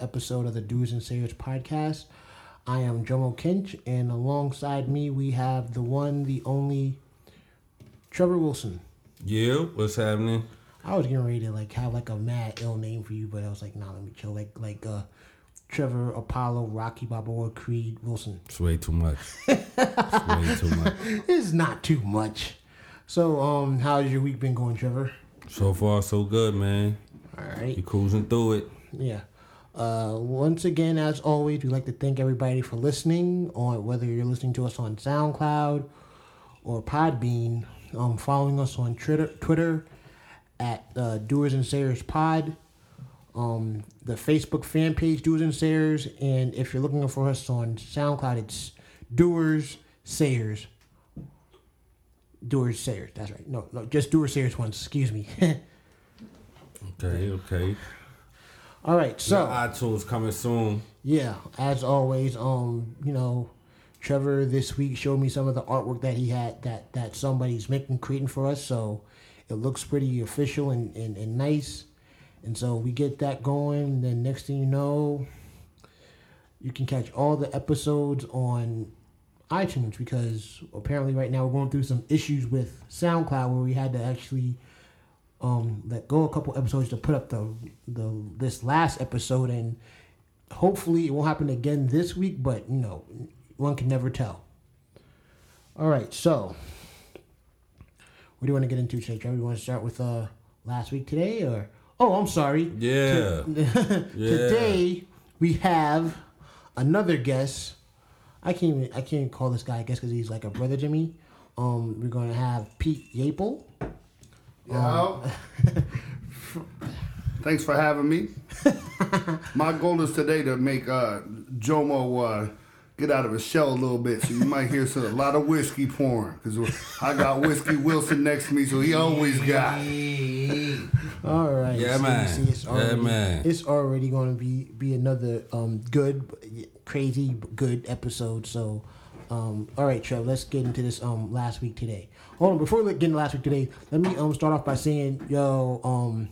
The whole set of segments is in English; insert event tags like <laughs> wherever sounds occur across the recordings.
episode of the Doers and Sayers podcast. I am Jomo Kinch, and alongside me we have the one, the only Trevor Wilson. Yeah, what's happening? I was getting ready to like have like a mad ill name for you, but I was like, nah, let me chill. Like like uh, Trevor Apollo Rocky Balboa Creed Wilson. It's way too much. it's way too much. <laughs> It's not too much. So um, how's your week been going, Trevor? So far, so good, man. All right. You cruising through it. Yeah. Uh, once again, as always, we'd like to thank everybody for listening. On whether you're listening to us on SoundCloud or Podbean, um, following us on Twitter, Twitter at uh, Doers and Sayers Pod, um, the Facebook fan page Doers and Sayers, and if you're looking for us on SoundCloud, it's Doers Sayers. Doers Sayers. That's right. No, no, just Doers Sayers once. Excuse me. <laughs> Okay, okay. All right. So. So iTunes coming soon. Yeah, as always, um, you know, Trevor this week showed me some of the artwork that he had that that somebody's making creating for us, so it looks pretty official and, and, and nice. And so we get that going, and then next thing you know, you can catch all the episodes on iTunes because apparently right now we're going through some issues with SoundCloud where we had to actually um, let go a couple episodes to put up the the this last episode and hopefully it won't happen again this week but you know one can never tell. All right so what do you want to get into today Trevor? you want to start with uh last week today or oh i'm sorry. Yeah. <laughs> today we have another guest. I can't even i can't even call this guy a guest because he's like a brother to me. Um we're gonna have Pete Yeaple Yeah. <laughs> Thanks for having me. <laughs> My goal is today to make uh, Jomo uh, get out of his shell a little bit, so you might hear some, a lot of whiskey pouring. Cause I got whiskey Wilson next to me, so he always got. All right. Yeah, see- man. see, it's Yeah, already, man. It's already going to be be another um good, crazy good episode. So, um, all right, Trev, let's get into this um last week today. Hold on, before we get into last week today, let me um start off by saying, yo, um,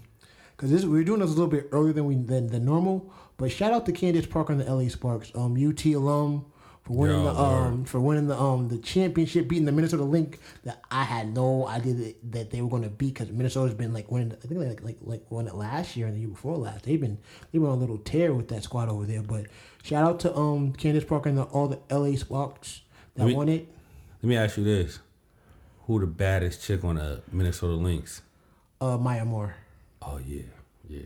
because this we're doing this a little bit earlier than we than, than normal. But shout out to Candace Parker and the LA Sparks, um, UT alum. For winning Yo, the um for winning the um the championship, beating the Minnesota Lynx that I had no idea that, that they were going to beat because Minnesota's been like winning. I think like like like won it last year and the year before last. They've been they've been on a little tear with that squad over there. But shout out to um Candace Parker and the, all the LA Sparks Let me- won it. Let me ask you this: Who the baddest chick on the Minnesota Lynx? Uh, Maya Moore. Oh yeah, yeah.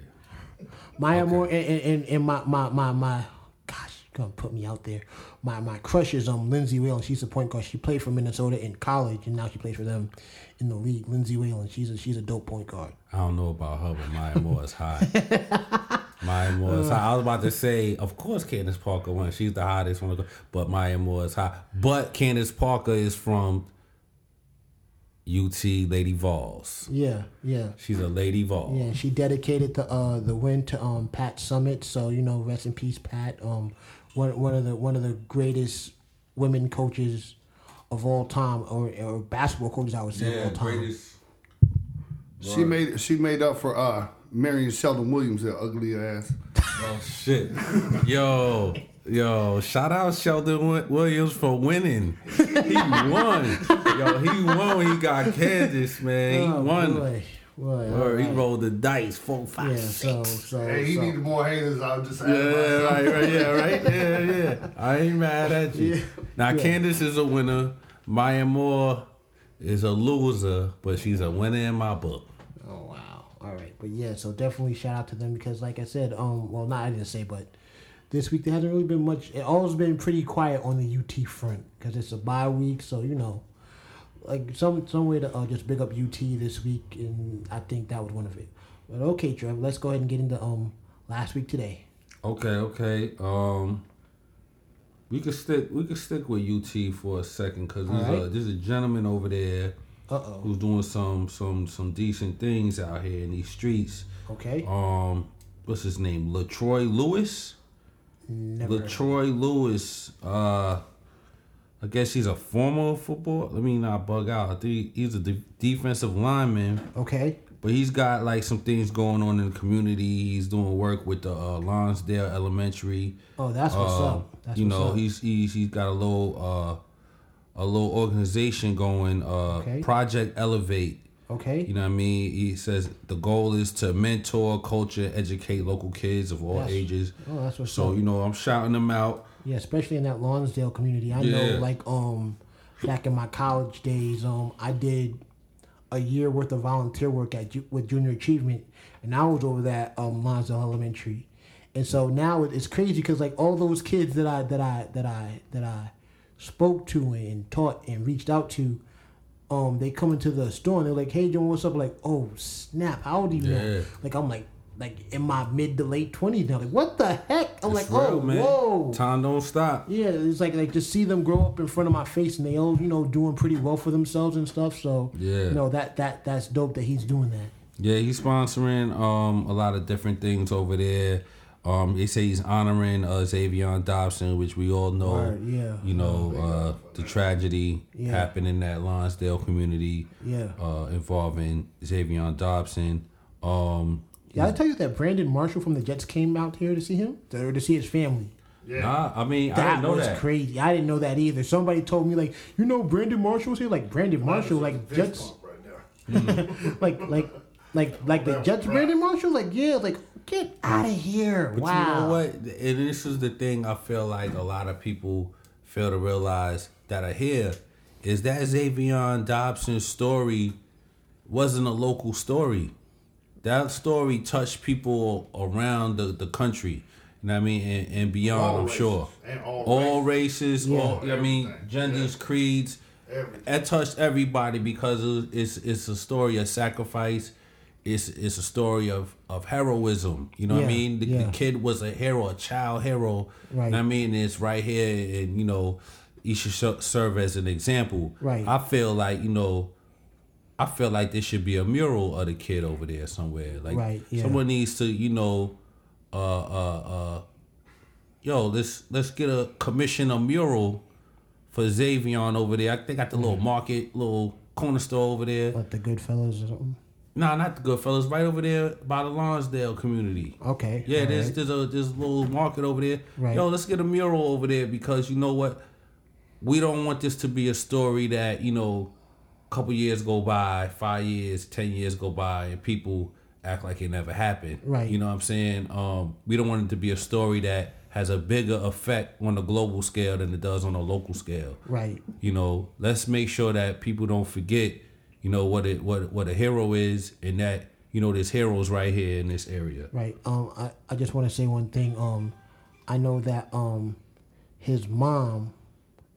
Maya Moore and, and, and, my, my, my, my, gosh, you're gonna put me out there. My my crush is um Lindsay Whalen. She's a point guard. She played for Minnesota in college, and now she plays for them in the league. Lindsay Whalen. She's a she's a dope point guard. I don't know about her, but Maya Moore is hot. <laughs> Maya Moore is hot. I was about to say, of course, Candace Parker won. She's the hottest one, but Maya Moore is hot. But Candace Parker is from UT Lady Vols. Yeah, yeah. She's a Lady Vol. Yeah, she dedicated the uh the win to um Pat Summitt. So you know, rest in peace, Pat. Um, one one of the one of the greatest women coaches of all time, or or basketball coaches I would say of all time. She made she made up for uh, marrying Shelden Williams, that ugly ass. Oh shit, yo, yo! Shout out Shelden Williams for winning. He won. yo, he won. when He got Kansas, man. He Oh, won. boy, boy, Or he rolled the dice four, five, Yeah, six. so so, Hey, he so. needed more haters. I'll just add Yeah, right, right, yeah, right, yeah, yeah. I ain't mad at you. Now Candace is a winner. Maya Moore is a loser, but she's a winner in my book. All right, but yeah, so definitely shout out to them because, like I said, um, well, not I didn't say, but this week there hasn't really been much. It always been pretty quiet on the UT front because it's a bye week, so you know, like some some way to uh, just big up UT this week, and I think that was one of it. But okay, Trev, let's go ahead and get into um last week today. Okay, okay. Um, we could stick. We could stick with UT for a second because there's, a there's a gentleman over there Uh oh. who's doing some some some decent things out here in these streets. Okay. Um, what's his name? Latroy Lewis. Never. Latroy Lewis. Uh, I guess he's a former football. Let me not bug out. I think he's a de- defensive lineman. Okay. but he's got like some things going on in the community. He's doing work with the uh, Lonsdale Elementary. Oh, that's what's Uh, up. That's you what's know, up. he's he's he's got a little uh, a little organization going. Uh, Okay. Project Elevate. okay. You know what I mean? He says the goal is to mentor, culture, educate local kids of all ages. Oh, that's what's So up. you know, I'm shouting them out. Yeah, especially in that Lonsdale community. I Yeah. know, like, um, back in my college days, um, I did a year worth of volunteer work at with Junior Achievement, and I was over that um Lonsdale Elementary, and so now it's crazy because like all those kids that I that I that I that I spoke to and taught and reached out to. Um, they come into the store and they're like, "Hey, John, what's up?" Like, "Oh, snap! How old are you?" now?" Yeah. Like, I'm like, like in my mid to late twenties now. Like, what the heck? I'm It's like, real, "Oh, man. whoa!" Time don't stop. Yeah, it's like like to see them grow up in front of my face and they all you know doing pretty well for themselves and stuff. So Yeah. you know that that that's dope that he's doing that. Yeah, he's sponsoring um a lot of different things over there. Um, they say he's honoring uh, Zaevion Dobson, which we all know. Word, yeah. You know uh, the tragedy Yeah. happened in that Lonsdale community. Yeah. Uh, involving Zaevion Dobson. Um, Did I tell you that Brandon Marshall from the Jets came out here to see him or to see his family? Yeah. nah, I mean I didn't know was that. crazy. I didn't know that either. Somebody told me like, you know, Brandon Marshall's here. Like Brandon Marshall, like Jets, right there. <laughs> like like like like the Jets. Brandon Marshall, like yeah, like get out of here. But wow. you know what? And this is the thing I feel like a lot of people fail to realize that are here is that Zaevion Dobson's story wasn't a local story. That story touched people around the, the country. You know what I mean? And, and beyond, All I'm races. sure. And all all races, Yeah. all I mean, Everything. genders, creeds. Everything. That touched everybody because it's it's a story of sacrifice. It's it's a story of, of heroism. You know what I mean? The, yeah. the kid was a hero, a child hero. Right. I mean? It's right here, and you know, he should sho- serve as an example. Right. I feel like you know, I feel like there should be a mural of the kid over there somewhere. Like Right, yeah. someone needs to, you know, uh, uh, uh, yo, let's let's get a commission a mural for Zaevion over there. I think got the little market, little corner store over there. Like the Goodfellas or something. Nah, not the Goodfellas. Right over there by the Lonsdale community. Okay. Yeah, there's right. there's a there's a little market over there. Right. Yo, let's get a mural over there because you know what? We don't want this to be a story that you know, a couple years go by, five years, ten years go by, and people act like it never happened. Right. You know what I'm saying? Um, we don't want it to be a story that has a bigger effect on the global scale than it does on a local scale. right. You know, let's make sure that people don't forget, you know, what it what what a hero is and that, you know, there's heroes right here in this area. Right. Um, I, I just want to say one thing. Um, I know that um, his mom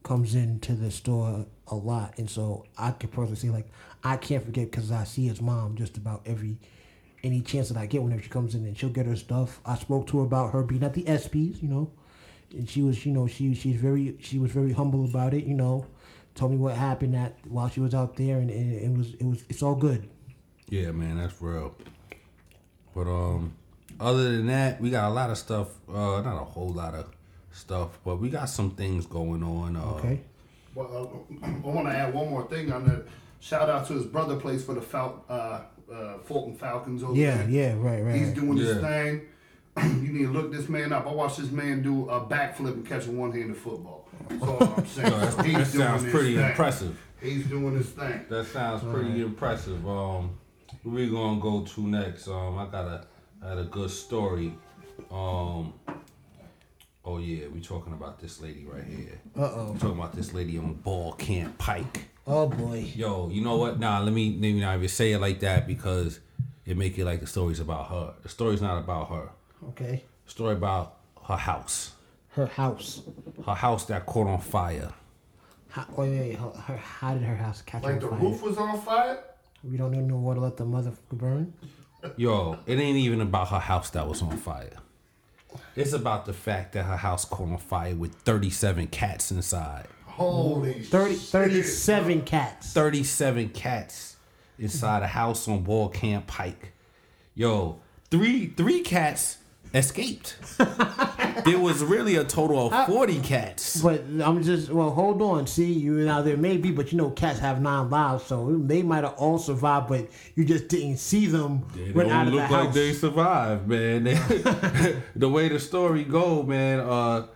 comes into the store a lot, and so I could personally say like I can't forget because I see his mom just about every any chance that I get whenever she comes in, and she'll get her stuff. I spoke to her about her being at the ESPYS, you know, and she was, you know, she she's very she was very humble about it, you know. Told me what happened that while she was out there, and, and it was it was it's all good. Yeah, man, that's real. But um other than that, we got a lot of stuff, uh not a whole lot of stuff, but we got some things going on. Uh Okay. Well, uh, <clears throat> I want to add one more thing on that. Shout out to his brother plays for the Fal- uh, uh, Fulton Falcons over Yeah. there. Yeah. Right. Right. He's right. doing his Yeah. thing. <clears throat> you need to look this man up. I watched this man do a backflip and catch a one-handed football. That's all I'm <laughs> saying. Yo, that's- He's that doing sounds pretty thing. impressive. He's doing his thing. That sounds pretty impressive. Um, where we gonna go to next? Um, I got a I had a good story. Um, oh yeah, we talking about this lady right here. Uh oh. We talking about this lady on Ball Camp Pike. Oh boy. Yo, you know what? Nah, let me let me not even say it like that because it make it like the story's about her. The story's not about her. Okay. Story about her house. Her house. Her house that caught on fire. How, wait, wait, her, her, how did her house catch Like on the fire? roof was on fire. We don't know no water. Let the mother burn. Yo, it ain't even about her house that was on fire. It's about the fact that her house caught on fire with 37 cats inside. Holy 30, shit. 37 cats. 37 cats inside a house on Ball Camp Pike. Yo, three three cats escaped. there was really a total of forty cats. But I'm just well, hold on. See, you now there may be, but you know, cats have nine lives, so they might have all survived, but you just didn't see them They run don't out of the look like house. they survived, man. They- <laughs> the way the story go, man. Uh,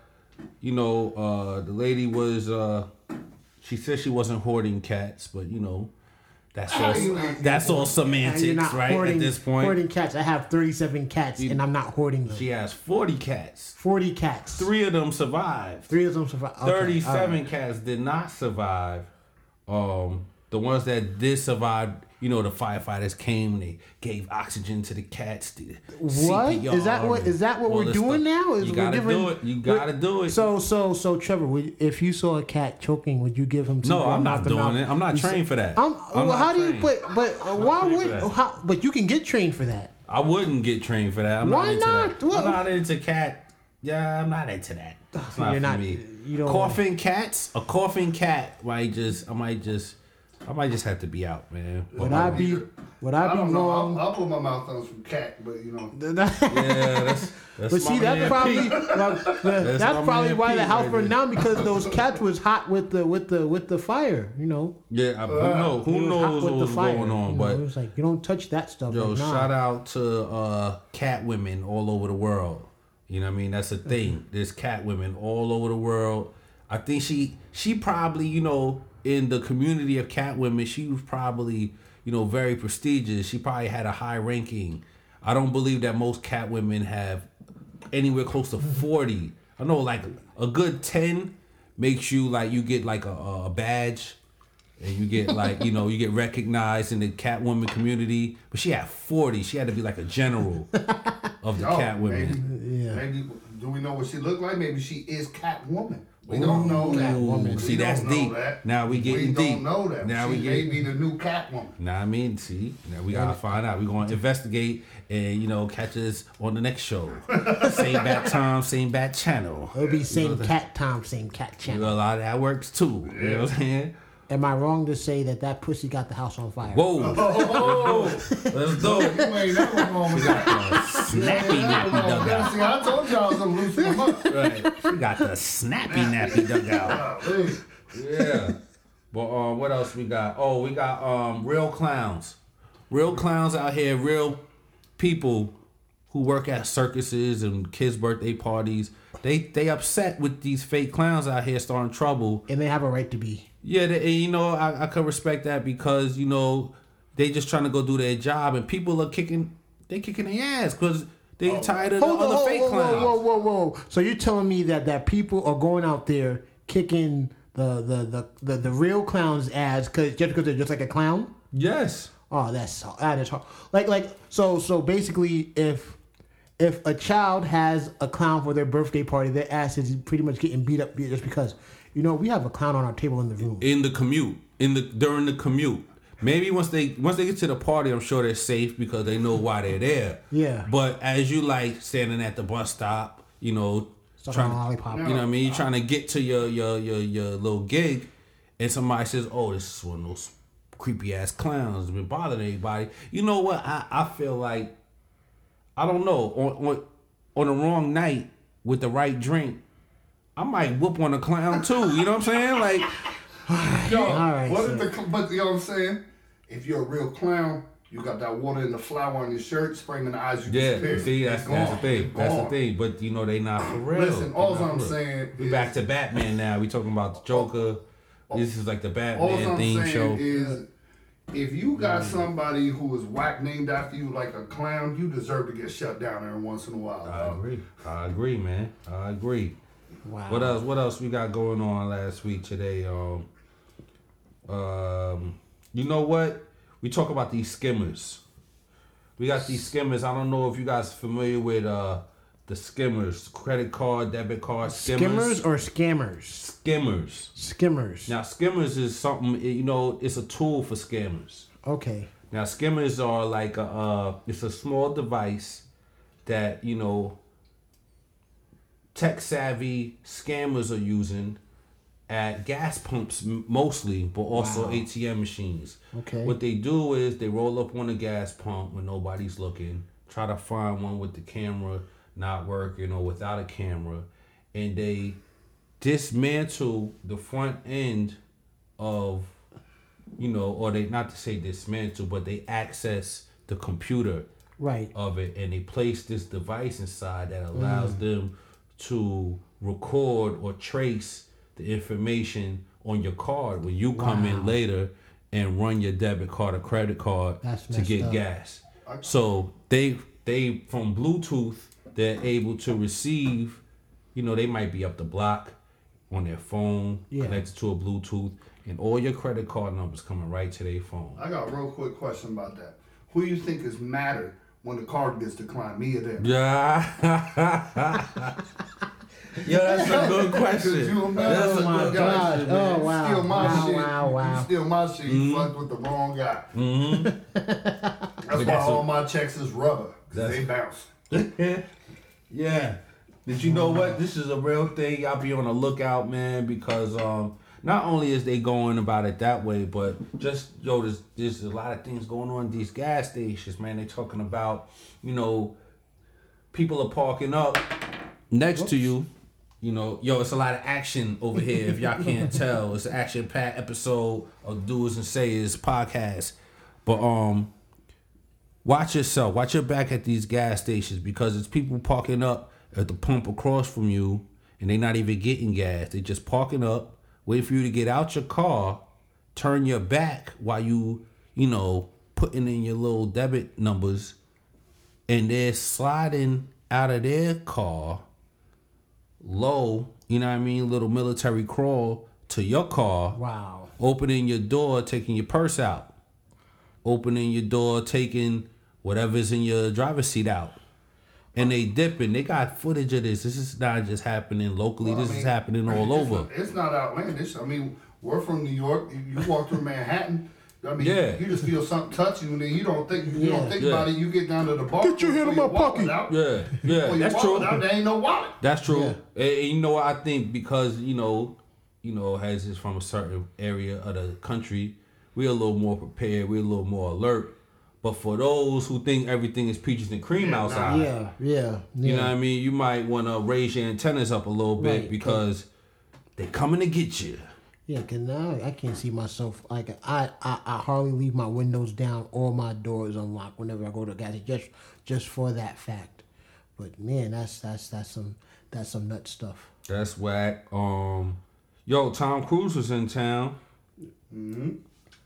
you know, uh, the lady was. Uh, she said she wasn't hoarding cats, but you know, that's all. That's all semantics, right? hoarding, At this point, hoarding cats. I have 37 cats, and I'm not hoarding them. she has forty cats. 40 cats. Three of them survived. Three of them survived. Okay, Thirty-seven right. cats did not survive. Um, the ones that did survive, you know, the firefighters came. And they gave oxygen to the cats. The What CPR is that? What is that? What we're doing stuff. now? Is you we're gotta giving- do it. You gotta do it. So, so, so, Trevor, would, if you saw a cat choking, would you give him? no, CPR I'm not mouth to doing mouth? it. I'm not You trained said- for that. I'm, I'm well, not how do you? trained. But, but uh, why would? for. How, but you can get trained for that. I wouldn't get trained for that. I'm Why not into not? that. I'm not into cat. Yeah, I'm not into that. It's <laughs> not You're for not- me. you don't- coughing cats. A coughing cat might just. I might just. I might just have to be out, man. Would I be? Would I I be don't know. wrong? I'll, I'll put my mouth on some cat, but you know. <laughs> Yeah, that's. that's But see, that's probably Pete. <laughs> well, that's, my probably why the house right burned down because those cats was hot with the with the with the fire. You know, Yeah, I, who knows? It Who was knows with what the was fire, going on? you know, But it was like you don't touch that stuff. Yo, like, nah. shout out to uh, cat women all over the world. You know what I mean? That's a thing. There's cat women all over the world. I think she she probably, you know, in the community of cat women, she was probably, you know, very prestigious. She probably had a high ranking. I don't believe that most cat women have anywhere close to mm-hmm. 40. I know like a good 10 makes you like you get like a, a badge and you get like you know you get recognized in the cat woman community. But she had forty. She had to be like a general of the <laughs> Oh, Catwomen. Maybe, Yeah. maybe. Do we know what she looked like? Maybe she is Catwoman. We don't know that. Ooh, We see, don't that's deep. that. Now we getting we deep. don't know that. Now she we may getting- be the new Catwoman. Nah, I mean, see, now we gotta find out. We're gonna investigate and you know catch us on the next show. <laughs> same bat time, same bat channel. It'll be same cat time, same cat You know, channel. a lot of that works too. You know what I'm saying? Am I wrong to say that that pussy got the house on fire? Whoa, Oh, <laughs> let's go. you ain't never going with that. Snappy nappy dugout. See, I told y'all I was gonna loosen them up. Right. She got the snappy nappy dugout. Yeah. But um, what else we got? Oh, we got um, real clowns, real clowns out here, real people who work at circuses and kids' birthday parties. They they upset with these fake clowns out here starting trouble. And they have a right to be. Yeah, they, you know I I could respect that because you know they just trying to go do their job and people are kicking they kicking their ass because they oh, tired of the on, fake whoa, clowns. whoa, whoa, whoa, whoa. So you're telling me that that people are going out there kicking the the the the, the real clown's ass cause, just because they're just like a clown? Yes. Oh, that's that is hard. Like like so so basically, if if a child has a clown for their birthday party, their ass is pretty much getting beat up just because you know we have a clown on our table in the room. in the commute. In the during the commute. Maybe once they once they get to the party i'm sure they're safe because they know why they're there. Yeah. but as you like standing at the bus stop you know Sucking on a lollipop. you know what i mean? You're trying to get to your your your, your little gig and somebody says oh this is one of those creepy ass clowns been bothering anybody you know what? I i feel like i don't know. On on, on the wrong night with the right drink I might whoop on a clown too. You know what I'm saying? Like, <sighs> Yo, All right, what so- if the but you know what I'm saying? If you're a real clown, you got that water in the flower on your shirt, spraying in the eyes. You Yeah, disappear. see, that's, It's that's the gone. thing. It's That's the thing. But you know, they not for real. Listen, all They not I'm real. saying we is- back to Batman now. We talking about the Joker. Oh, this is like the All Batman I'm theme show. is, if you got mm. somebody who is whack named after you like a clown, you deserve to get shut down every once in a while. I dog. agree. I agree, man. I agree. Wow. What else? What else we got going on last week today? Um, um, you know what? We talk about these skimmers. We got these skimmers. I don't know if you guys familiar with uh the skimmers, credit card, debit card skimmers. Skimmers or scammers? skimmers. Skimmers. Now, skimmers is something you know. It's a tool for scammers. Okay. Now, skimmers are like a uh, it's a small device that you know tech savvy scammers are using at gas pumps mostly, but also Wow. ATM machines. Okay. What they do is they roll up on a gas pump when nobody's looking, try to find one with the camera not working or without a camera, and they dismantle the front end of, you know, or they not to say dismantle, but they access the computer Right. of it and they place this device inside that allows mm. them to record or trace the information on your card when you come in later and run your debit card or credit card That's to get up. gas. So they they from Bluetooth they're able to receive, you know, they might be up the block on their phone Yeah. connected to a Bluetooth and all your credit card numbers coming right to their phone. I got a real quick question about that. Who you think is madder when the card gets declined, me or them? Yeah. <laughs> Yo, that's a good question. you imagine? That's a my good gosh. question. Oh, You wow. Steal my Wow, shit. wow, wow. You steal my shit. You fucked with the wrong guy. <laughs> That's why That's all a- my checks is rubber. 'cause That's- they bounce. <laughs> Yeah. Did you know what? This is a real thing. Y'all be on the lookout, man, because um not only is they going about it that way, but just yo, there's there's a lot of things going on in these gas stations, man. They talking about, you know, people are parking up next to you. You know, yo, it's a lot of action over here. If y'all can't <laughs> tell, it's an action packed episode of Doers and Sayers podcast. But um, watch yourself. Watch your back at these gas stations because it's people parking up at the pump across from you, and they're not even getting gas. They're just parking up, wait for you to get out your car, turn your back while you, you know, putting in your little debit numbers, and they're sliding out of their car low, you know what I mean, little military crawl to your car, Wow. opening your door, taking your purse out, opening your door, taking whatever's in your driver's seat out. And they dipping. They got footage of this. This is not just happening locally. Well, I this is happening all it's over. not- It's not outlandish. I mean, we're from New York. You, you walk through Manhattan. I mean, Yeah. you just feel something touch you, and then you don't think you Yeah. don't think Yeah. about it. You get down to the bar. Get your hand pull on my pocket. Out, Yeah, yeah, pull that's true. wallet Out, there ain't no wallet. That's true. Yeah. And, and you know what I think because you know, you know, as is from a certain area of the country, we're a little more prepared. We're a little more alert. But for those who think everything is peaches and cream Yeah, outside, Yeah, yeah. You know what I mean? You might want to raise your antennas up a little bit Right. because they're coming to get you. Yeah, cause now I can't see myself. Like I, I, I hardly leave my windows down or my doors unlocked whenever I go to a gas just just for that fact. But man, that's that's that's some that's some nut stuff. That's whack. Um, yo, Tom Cruise was in town. Mm.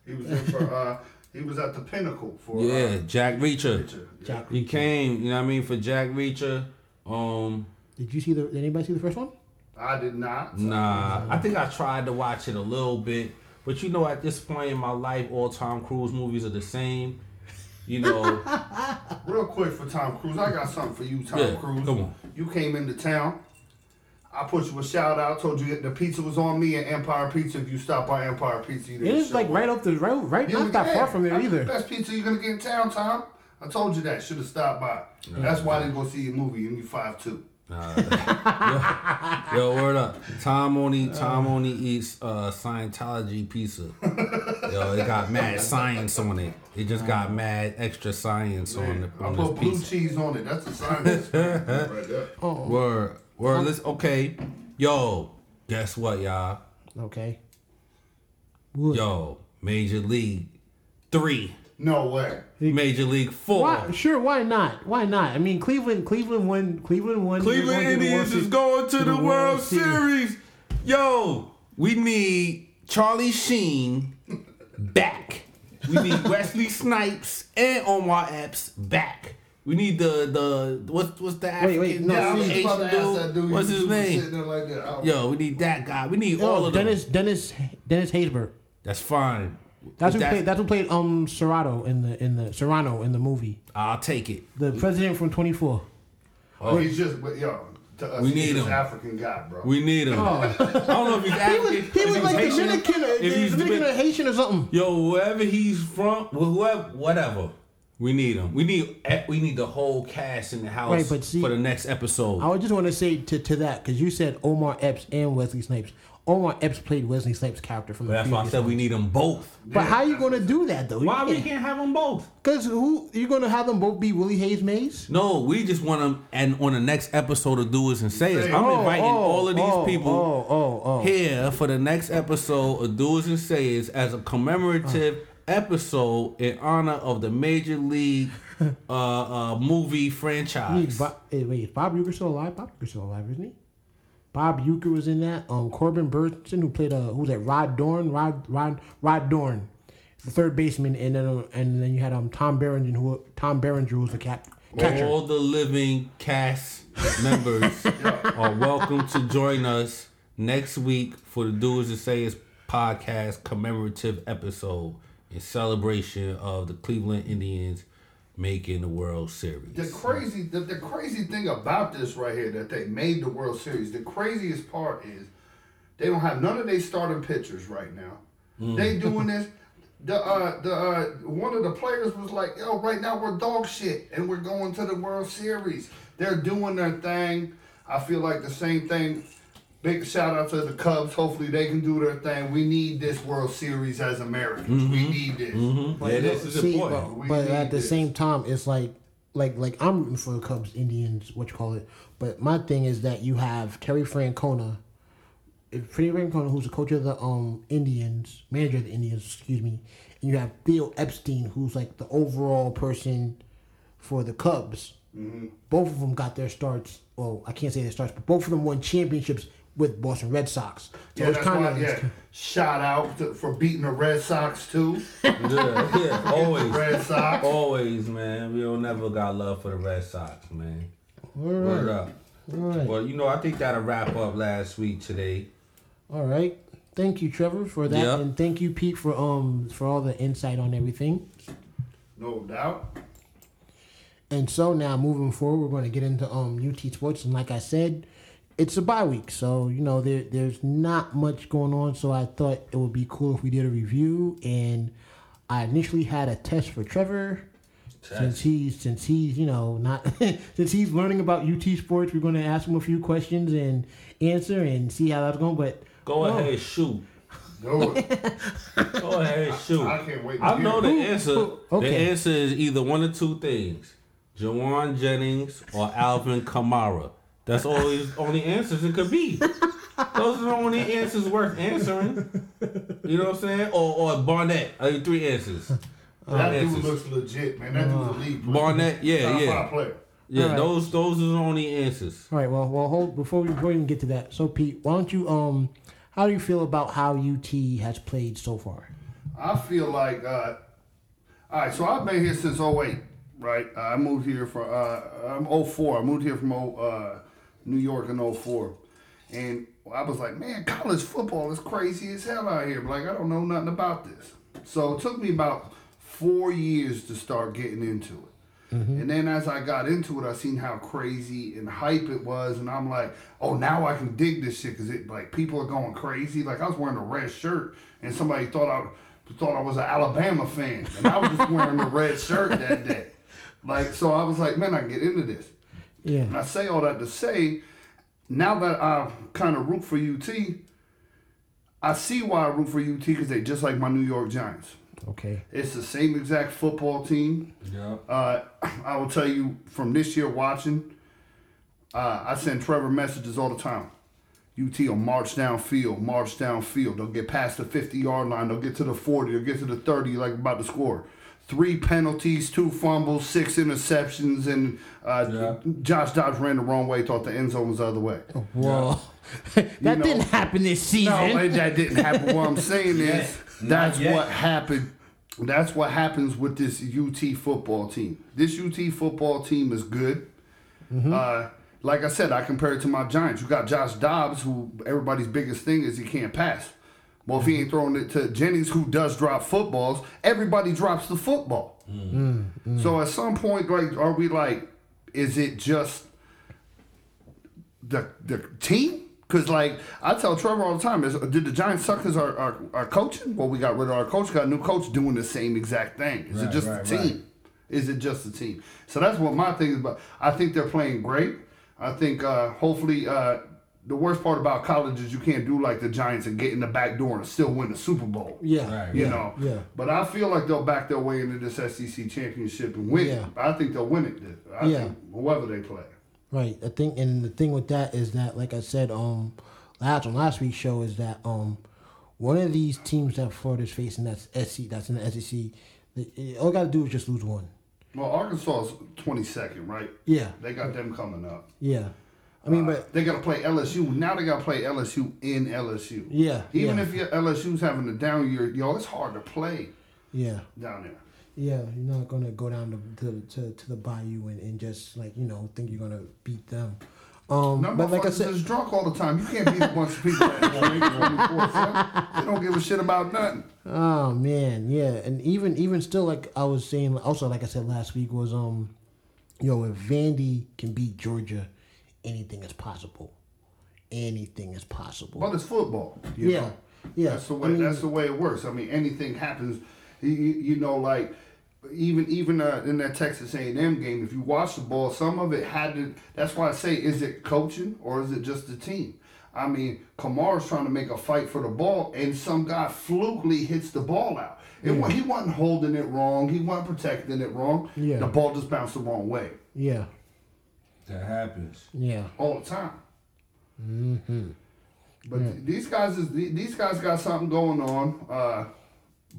He was in for. Uh, he was at the pinnacle for. Yeah, Uh, Jack Reacher. Richard. Jack, He came. You know what I mean for Jack Reacher. Um, did you see the? Did anybody see the first one? I did not. nah, I think I tried to watch it a little bit, but you know, at this point in my life, all Tom Cruise movies are the same. You know, <laughs> Real quick for Tom Cruise, I got something for you, Tom Yeah, Cruise. come on. You came into town. I put you a shout out. Told you the pizza was on me at Empire Pizza. If you stop by Empire Pizza, you It didn't is show like up. right up the road, right Yeah, not that yeah. far from there That's either. The best pizza you're gonna get in town, Tom. I told you that. Should have stopped by. That's why they go see your movie and you five two. <laughs> Yo, yo, word up. Tom only Tom only eats uh Scientology pizza. Yo, it got mad science on it. It just got mad extra science on the I put blue pizza. cheese on it. That's a science <laughs> right there. Word. Word. Let's okay. Yo, guess what, y'all? Okay. Yo, Major League three. No way. Major League four. Why? Sure. Why not? Why not? I mean, Cleveland. Cleveland won. Cleveland won. Cleveland going to the World Indians is going to, to the, the World, World Series. Yo, we need Charlie Sheen back. We need <laughs> Wesley Snipes and Omar Epps back. We need the the what's what's the African wait, no, Yeah, I was see, just about to Asian ask dude? that dude. What's his name? Like that. Yo, we need that guy. We need all Oh, of them. Dennis Dennis Dennis Haysbert. That's fine. That's who played. That's who played um Serrato in the in the Cerrano in the movie. I'll take it. The president from Twenty Four. Oh, he's just, but yo, to us, We he's need just him. African guy, bro. We need him. I don't know if he's <laughs> He was, he was like Haitian, Dominican, or, if he's Dominican or Haitian or something. Yo, wherever he's from, wh- whoever, whatever. We need them. We need we need the whole cast in the house Right, but see- for the next episode. I just want to say to, to that because you said Omar Epps and Wesley Snipes. Omar Epps played Wesley Snipes' character from the That's why I previous said we need them both. But how are you gonna do that though? Why we can't have them both? Because who you gonna have them both be Willie Hayes Mays? No, we just want them. And on the next episode of Doers and Sayers, I'm Oh, inviting oh, all of these oh, people Oh, oh, oh. here for the next episode of Doers and Sayers as a commemorative uh. Episode in honor of the Major League <laughs> uh, uh, movie Wait, franchise. Bob, eh, wait, is Bob Uecker still alive? Bob Uecker still alive, isn't he? Bob Uecker was in that. Um, Corbin Bernsen, who played uh, who was that? Rod Dorn, Rod Rod Rod Dorn, the third baseman, and then uh, and then you had um Tom Berenger, who Tom Berenger was the cap catcher. All the living cast members <laughs> are welcome to join us next week for the Doers and Sayers podcast commemorative episode in celebration of the Cleveland Indians making the World Series. The crazy, the, the crazy thing about this right here that they made the World Series. The craziest part is they don't have none of their starting pitchers right now. They doing this. The uh the uh one of the players was like, yo, right now we're dog shit and we're going to the World Series. They're doing their thing. I feel like the same thing. Big shout out to the Cubs. Hopefully they can do their thing. We need this World Series as Americans. We need this. yeah, this is See, important. but, but at the this. same time, it's like like like I'm rooting for the Cubs, Indians, what you call it. But my thing is that you have Terry Francona, Terry Francona, who's the coach of the um Indians, manager of the Indians, excuse me, and you have Theo Epstein, who's like the overall person for the Cubs. Mm-hmm. Both of them got their starts. Well, I can't say their starts, but both of them won championships with Boston Red Sox. So Yeah, it's that's kind why. of Yeah, shout out to, for beating the Red Sox too. <laughs> yeah, yeah, always. Red Sox. Always, man. We don't never got love for the Red Sox, man. Word up. all right. Well, you know, I think that'll wrap up last week today. All right. Thank you, Trevor, for that, Yep. and thank you, Pete, for um for all the insight on everything. No doubt. And so now, moving forward, we're going to get into um UT sports, and like I said, it's a bye week, so you know there there's not much going on. So I thought it would be cool if we did a review, and I initially had a test for Trevor. Since he's since he's you know not <laughs> since he's learning about UT sports, we're going to ask him a few questions and answer and see how that's going. But Go no. ahead, shoot. Go <laughs> ahead, shoot. I can't wait to I know it. the answer. who- okay. The answer is either one of two things: Jauan Jennings or Alvin Kamara. That's always only answers it could be. <laughs> Those are the only answers worth answering. You know what I'm saying? Or or Barnett. I need three answers. That dude answers. looks legit, man. That dude's a lead player. Barnett, yeah, Top yeah. player. Yeah, Alright. those those are the only answers. All right. Well, well, hold before we before we even get to that. So, Pete, why don't you um, how do you feel about how UT has played so far? I feel like, uh, all right, so I've been here since 08, right? Uh, I moved here for, uh, I'm 04. I moved here from uh, New York in 04. And I was like, man, college football is crazy as hell out here. But like, I don't know nothing about this. So it took me about four years to start getting into it. Mm-hmm. And then as I got into it, I seen how crazy and hype it was, and I'm like, oh, now I can dig this shit because it like people are going crazy. Like I was wearing a red shirt, and somebody thought I thought I was an Alabama fan, and I was just wearing a red shirt that day. <laughs> Like so, I was like, man, I can get into this. Yeah. And I say all that to say, now that I kind of root for UT, I see why I root for UT because they just like my New York Giants. Okay. It's the same exact football team. Yeah. Uh, I will tell you from this year watching, uh, I send Trevor messages all the time. UT will march downfield, march downfield. They'll get past the 50 yard line. They'll get to the 40. They'll get to the 30, like about to score. Three penalties, two fumbles, six interceptions, and uh, Yeah. Josh Dobbs ran the wrong way, thought the end zone was the other way. Well, <laughs> that know- didn't happen this season. No, that didn't happen. What I'm <laughs> saying is Not that's what happened. That's what happens with this UT football team. This UT football team is good. Uh, like I said, I compare it to my Giants. You got Josh Dobbs, who everybody's biggest thing is he can't pass. Well, if he ain't throwing it to Jennings, who does drop footballs, everybody drops the football. So at some point, like, are we like, is it just the the team? Because like I tell Trevor all the time, is did the Giants suck as our, our, our coaching? Well, we got rid of our coach, got a new coach doing the same exact thing. Is it just right, the team? right. Is it just the team? So that's what my thing is about. I think they're playing great. I think uh, hopefully uh, the worst part about college is you can't do like the Giants and get in the back door and still win the Super Bowl. Yeah. Right. You yeah, know, Yeah. But I feel like they'll back their way into this SEC championship and win. Yeah. I think they'll win it. I Yeah. think whoever they play. Right. I think, and the thing with that is that, like I said, um, last on last week's show is that um, one of these teams that Florida's facing that's SC that's in the SEC, they, all got to do is just lose one. Well, Arkansas is twenty second, right? Yeah. They got them coming up. Yeah. I mean, Uh, but they got to play LSU. Now they got to play LSU in LSU. yeah. Even yeah, if your LSU's having a down year, yo, it's hard to play yeah. down there. Yeah, you're not gonna go down to to, to, to the bayou and, and just like you know think you're gonna beat them. Um, No, but like I said, is drunk all the time. You can't beat a bunch of people that They don't give a shit about nothing. oh man, yeah, and even even still, like I was saying, also like I said last week was um, yo, if Vandy can beat Georgia, anything is possible. Anything is possible. But it's football. You yeah, know? yeah. That's the I way. mean, that's the way it works. I mean, anything happens. You, you know, like even even uh, in that Texas A and M game, if you watch the ball, some of it had to. That's why I say, is it coaching or is it just the team? I mean, Kamara's trying to make a fight for the ball, and some guy flukely hits the ball out. It, wa- He wasn't holding it wrong. He wasn't protecting it wrong. Yeah. The ball just bounced the wrong way yeah, That happens. yeah, all the time. But th- these guys is th- these guys got something going on. Uh,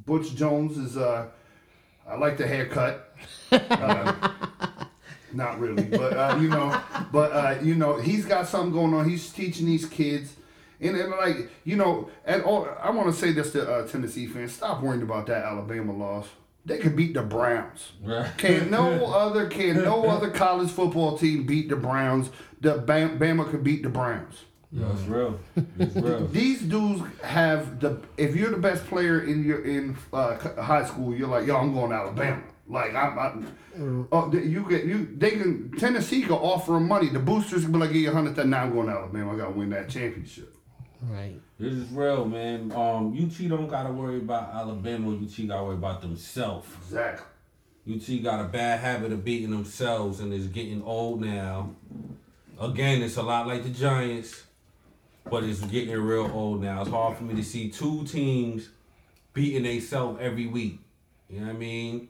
Butch Jones is uh, I like the haircut. Uh, <laughs> not really, but uh, you know, but uh, you know, he's got something going on. He's teaching these kids. And, and like you know, and all, I want to say this to uh, Tennessee fans: stop worrying about that Alabama loss. They could beat the Browns. Right. Can no <laughs> other can no other college football team beat the Browns? The Bam- Bama could beat the Browns. It's real. It's real. <laughs> These dudes have the. If you're the best player in your in uh, high school, you're like, yo, I'm going to Alabama. Like I'm, I'm oh, you get you. They can Tennessee can offer them money. The boosters can be like, yeah, hundred. Now I'm going to Alabama. I got to win that championship. Right. This is real, man. Um, UT don't gotta worry about Alabama. UT gotta worry about themselves. Exactly. UT got a bad habit of beating themselves and is getting old now. Again, it's a lot like the Giants, but it's getting real old now. It's hard for me to see two teams beating themselves every week. You know what I mean?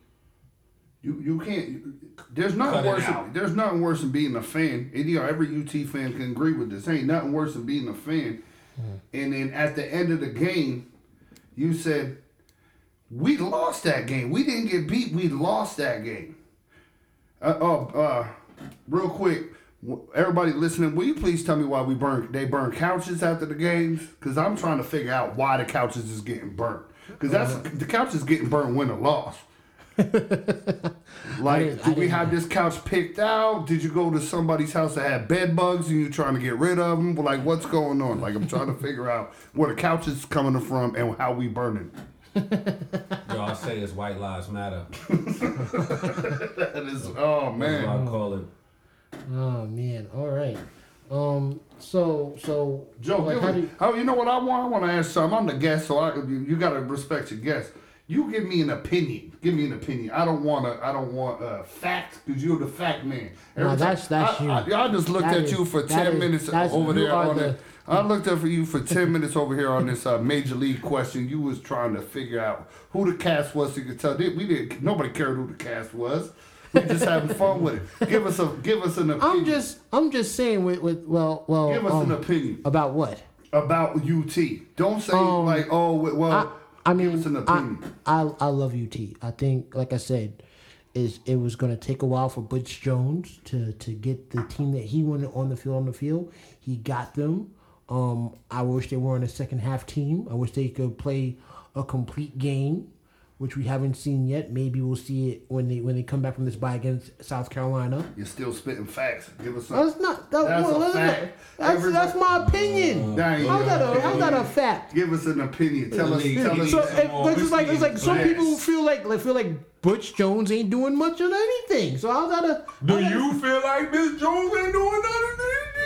You you can't. There's nothing Cut worse. Than, there's nothing worse than being a fan. And, you know, every UT fan can agree with this. Ain't nothing worse than being a fan. And then at the end of the game, you said, "We lost that game. We didn't get beat. We lost that game." Uh, oh, uh, real quick, everybody listening, will you please tell me why we burn? They burn couches after the games? Because I'm trying to figure out why the couches is getting burnt. Because that's the couches getting burnt win or loss. <laughs> Like, didn't- I did we have this couch picked out? Did you go to somebody's house that had bed bugs and you're trying to get rid of them? Like, what's going on? Like, I'm trying to figure out where the couch is coming from and how we burning. <laughs> Yo, I say it's White Lives Matter. <laughs> That is, oh That's man. what I call it. Oh man. All right. Um. So so Joe, like, how me- do you, oh, you know what I want? I want to ask something. I'm the guest, so I you, you got to respect your guest. You give me an opinion. Give me an opinion. I don't want to. I don't want uh, fact because you're the fact man. No, Every that's- time- that's I, you. I, I just looked That at is- you for ten is- minutes over there on the- it. I looked up for you for ten minutes over here on this uh, major league question. You was trying to figure out who the cast was. So you could tell we didn't. Nobody cared who the cast was. We just having fun with it. <laughs> Give us a. Give us an opinion. I'm just I'm just saying with with well well Give us um, an opinion. about what about UT. Don't say Um, like, oh, well, I, I mean give us an I. I I love UT. I think like I said is it was going to take a while for Butch Jones to to get the team that he wanted on the field on the field. He got them. Um, I wish they were on a second half team. I wish they could play a complete game, which we haven't seen yet. Maybe we'll see it when they when they come back from this bye against South Carolina. You're still spitting facts. Give us some. That's not that, That's well, a that's, fact. that's, Everybody- that's my opinion. That ain't How's that a, how's that a fact? Give us an opinion. Tell us. Tell us. So Some it, it's just like it's like some whiskey people feel like like feel like Butch Jones ain't doing much on anything. So how's that a? Do that- you feel like Miss Jones ain't doing nothing?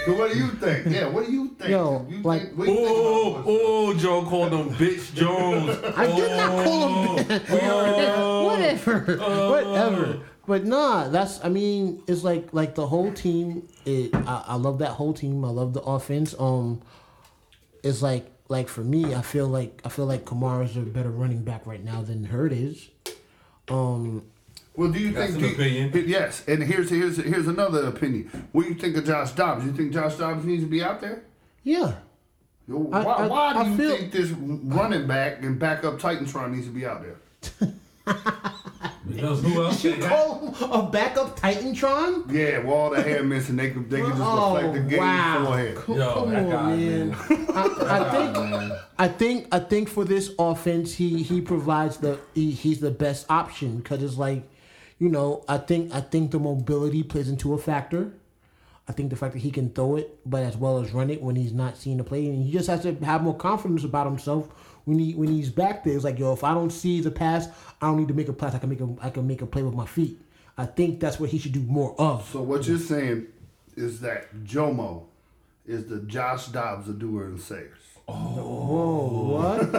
So what do you think? Yeah. What do you think? Yo, you like- think, what you think Oh, oh, Joe called him Bitch Jones. <laughs> I did not call him. Oh, <laughs> Whatever, whatever. But nah, that's I mean, it's like like the whole team. It, I, I love that whole team. I love the offense. Um, it's like like for me, I feel like I feel like Kamara's a better running back right now than Hurd is. Um, Well, do you That's think? an do you- opinion. yes, and here's here's here's another opinion. What do you think of Josh Dobbs? You think Josh Dobbs needs to be out there? yeah, Why, I- why do I you feel- think this running back and backup Titantron needs to be out there? Because who else <laughs> you call a backup Titantron? Yeah, with all the hair missing, they could they could just Oh reflect the game wow! forehead. Co- Yo, Come on, guy, man. man. I, I think Man. I think I think for this offense, he he provides the he, he's the best option because it's like, you know, I think I think the mobility plays into a factor. I think the fact that he can throw it, but as well as run it when he's not seeing the play, and he just has to have more confidence about himself when he when he's back there. It's like, yo, if I don't see the pass, I don't need to make a pass. I can make a I can make a play with my feet. I think that's what he should do more of. So what you're saying is that Jomo is the Josh Dobbs of doer and sayers. Whoa, what? the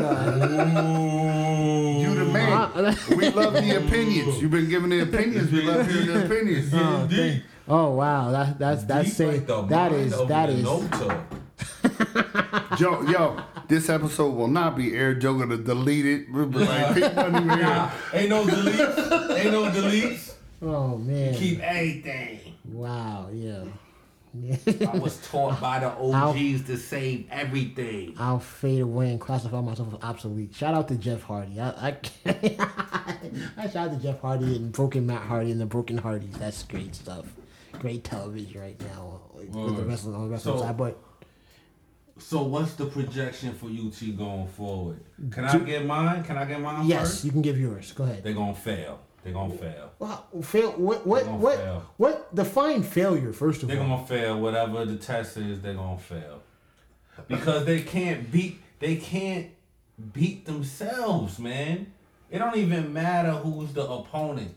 You the man. we love the opinions. You've been giving the opinions. We love hearing the <laughs> opinions. Oh, thank- oh wow, that that's that's Deep saying like the that mind is over that the is no-toe. Joe, yo, this episode will not be aired. Joe gonna delete it. Like, people wasn't even here. Nah, ain't no deletes. ain't no deletes. oh man. Keep everything. Wow, yeah. I was taught by the <laughs> OGs to save everything. I'll fade away and classify myself as obsolete. Shout out to Jeff Hardy. I I, <laughs> I shout out to Jeff Hardy and Broken Matt Hardy and the Broken Hardys. That's great stuff. Great television right now with the Word. wrestling on the wrestling So- side. But So what's the projection for UT going forward? Can I get mine? Can I get mine yes, first? you can give yours. Go ahead. They're gonna fail. They're gonna fail. Well, fail. What? What? What? fail. What? Define failure first of all. They're gonna fail. Whatever the test is, they're gonna fail. Because they can't beat they can't beat themselves, man. It don't even matter who's the opponent.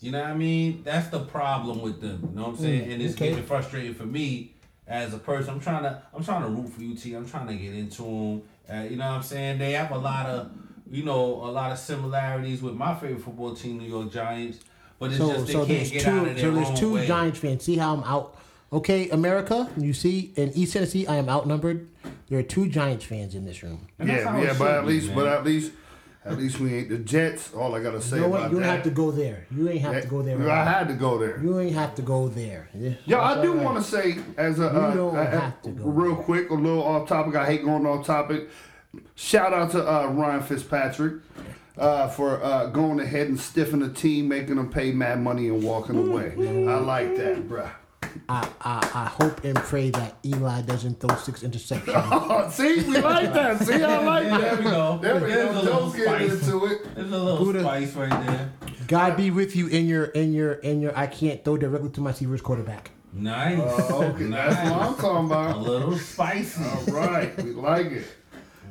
You know what I mean? That's the problem with them. You know what I'm saying? and it's okay. getting frustrating for me as a person. I'm trying to I'm trying to root for UT. I'm trying to get into them. Uh, you know what I'm saying? They have a lot of you know a lot of similarities with my favorite football team, New York Giants. But it's So, just they so can't there's get out two. of their So there's own two way. Giants fans. See how I'm out. Okay, America. You see, in East Tennessee, I am outnumbered. There are two Giants fans in this room. And Yeah, yeah, but at least, man. but at least, at least we ain't the Jets. All I gotta say You know what? about You don't that. have to go there. You ain't have to go there. I had to go there. You ain't have to go there. Yeah, I do want to say as a uh, don't have to go real quick, a little off topic. I hate going off topic. Shout out to uh, Ryan Fitzpatrick uh, for uh, going ahead and stiffing the team, making them pay mad money and walking away. I like that, bruh. I, I I hope and pray that Eli doesn't throw six interceptions. <laughs> Oh, see, we like that. See, I like There that. we go. There we There's go. a little Joe's getting spice. into it. There's a little Buddha. spice right there. God be with you in your in your in your. I can't throw directly to my receivers quarterback. Nice. Oh, okay, that's what I'm talking about. A little spicy. All right, we like it.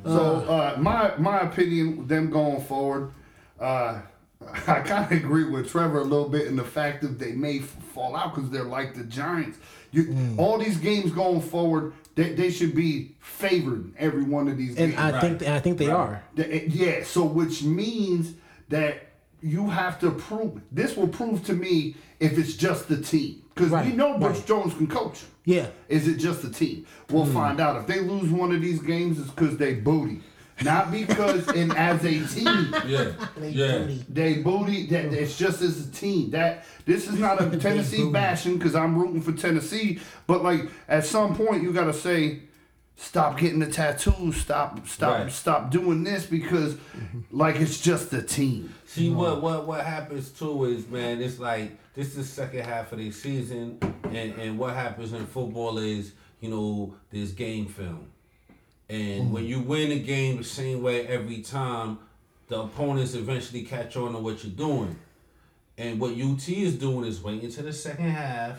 So uh, my my opinion, them going forward, uh, <laughs> I kind of agree with Trevor a little bit in the fact that they may f- fall out because they're like the Giants. You, All these games going forward, they, they should be favored in every one of these And games. I Right. think and I think they Right. are. The- Yeah, so which means that you have to prove this will prove to me if it's just the team because we know Butch right. Jones can coach. 'em. Yeah. Is it just the team? We'll find out. If they lose one of these games, it's because they booty, not because and <laughs> as a team Yeah. Yeah. they booty. That it's just as a team. That this is not a <laughs> Tennessee booty. bashing because I'm rooting for Tennessee. But like at some point, you got to say, stop getting the tattoos. Stop, stop, Right. stop doing this because like it's just the team. See what what what happens too is man, it's like this is the second half of the season, and and what happens in football is you know there's game film, and when you win a game the same way every time, the opponents eventually catch on to what you're doing, and what UT is doing is waiting to the second half,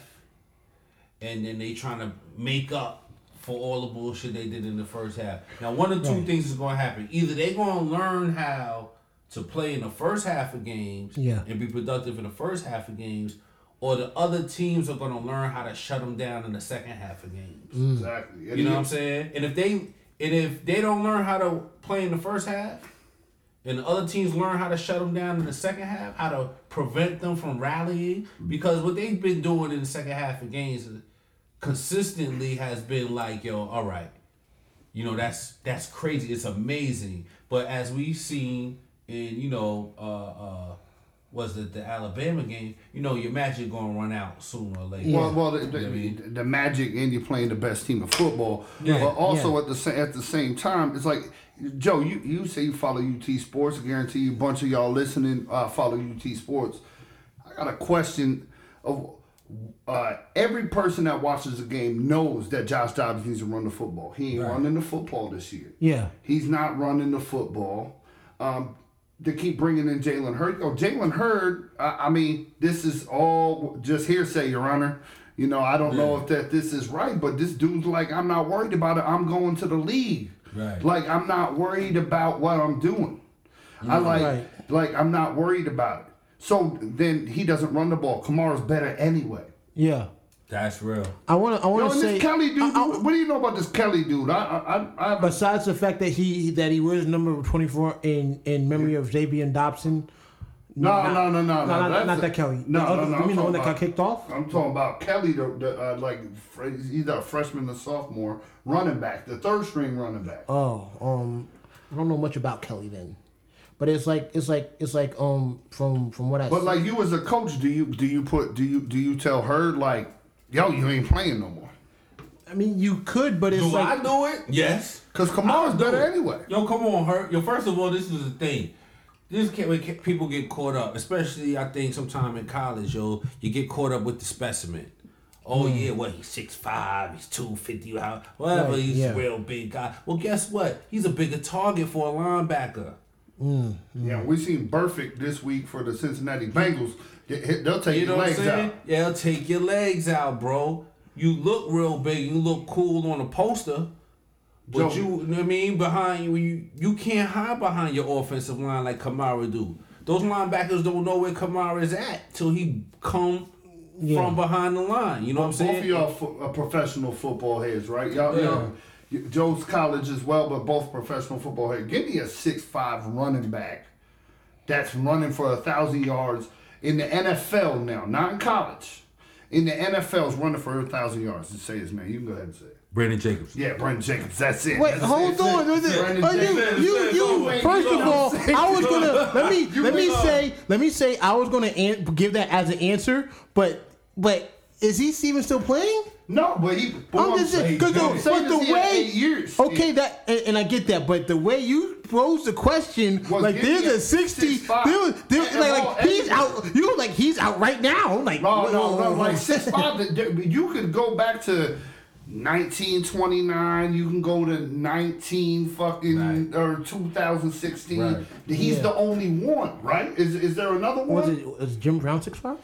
and then they trying to make up for all the bullshit they did in the first half. Now, one of two Right. things is going to happen: either they're going to learn how to play in the first half of games Yeah. and be productive in the first half of games, or the other teams are going to learn how to shut them down in the second half of games. Mm. Exactly. You know what I'm saying? And if they and if they don't learn how to play in the first half, and the other teams learn how to shut them down in the second half, how to prevent them from rallying. Because what they've been doing in the second half of games consistently has been like, yo, all right, you know that's that's crazy. It's amazing. But as we've seen in you know uh uh was it the Alabama game? You know your magic gonna run out sooner or later. Well, well, the, the, You know I mean? the magic and you're playing the best team of football, Yeah, but also yeah. at the sa- at the same time, it's like Joe, you you say you follow UT Sports. I guarantee you, a bunch of y'all listening uh, follow UT Sports. I got a question of. Uh, every person that watches the game knows that Josh Dobbs needs to run the football. He ain't running the football this year. Yeah. He's not running the football. Um, they keep bringing in Jalen Hurd. Oh, Jalen Hurd. I, I mean, this is all just hearsay, Your Honor. You know, I don't know if that this is right, but this dude's like, I'm not worried about it. I'm going to the league. Right. Like, I'm not worried about what I'm doing. I like, Right. like, I'm not worried about it. So then he doesn't run the ball. Kamara's better anyway. Yeah. That's real. I want to. I Yo, want and to say. this Kelly dude. I- I- what do you know about this Kelly dude? I, I, I, I besides the fact that he that he wears number twenty four in in memory of Zaevion Dobson. No, not- no, no, no, no, no. not, not a- that Kelly. No, other, no, no. You I'm mean the one that got kicked off? I'm talking about Kelly, the, the uh, like he's either a freshman or sophomore running back, the third string running back. Oh, um, I don't know much about Kelly then, but it's like it's like it's like um from from what I. But like you as a coach, do you do you put do you do you tell her like, yo, you ain't playing no more? I mean, you could, but it's Do like I do it? Yes. Because I Kamara's would better it. anyway. Yo, come on, hurt. Yo, first of all, this is the thing. This can when ca- people get caught up, especially I think sometime in college, yo, you get caught up with the specimen. Oh Mm. yeah, what he's six five, he's two fifty, how whatever, Right, he's yeah. a real big guy. Well, guess what? He's a bigger target for a linebacker. Mm-hmm. Yeah, we seen perfect this week for the Cincinnati Bengals. They- They'll take You know your legs out. Yeah, they'll take your legs out, bro. You look real big, you look cool on a poster. But Joe- you, you know what I mean, behind you, you you can't hide behind your offensive line like Kamara do. Those linebackers don't know where Kamara is at till he come Yeah. from behind the line. You know what I'm Both saying? of y'all fo- are professional football heads, right? Y'all, Yeah. y'all, y- Joe's college as well, but both professional football heads. Give me a six five running back that's running for a thousand yards in the NFL now, not in college. In the NFL, is running for a thousand yards. Just say his name. You can go ahead and say it. Brandon Jacobs. Yeah, Brandon Jacobs. That's it. Wait, That's hold it. on. That's it. Are Brandon you, you, you, first of all, I'm saying? I was gonna let me let me say let me say I was gonna an- give that as an answer, but but is he even still playing? No, but he. But I'm just saying because the, but the way years. okay that and, and I get that, but the way you posed the question, Was like there's a sixty, 6'5"? there was, there, And- like, and like he's out, you know, like he's out right now, like No, whoa, no, whoa, no. whoa, Like six five. <laughs> You could go back to nineteen twenty nine. You can go to nineteen fucking Right. or two thousand sixteen. Right. He's Yeah. the only one, right? Is is there another one? Was it was Jim Brown six five?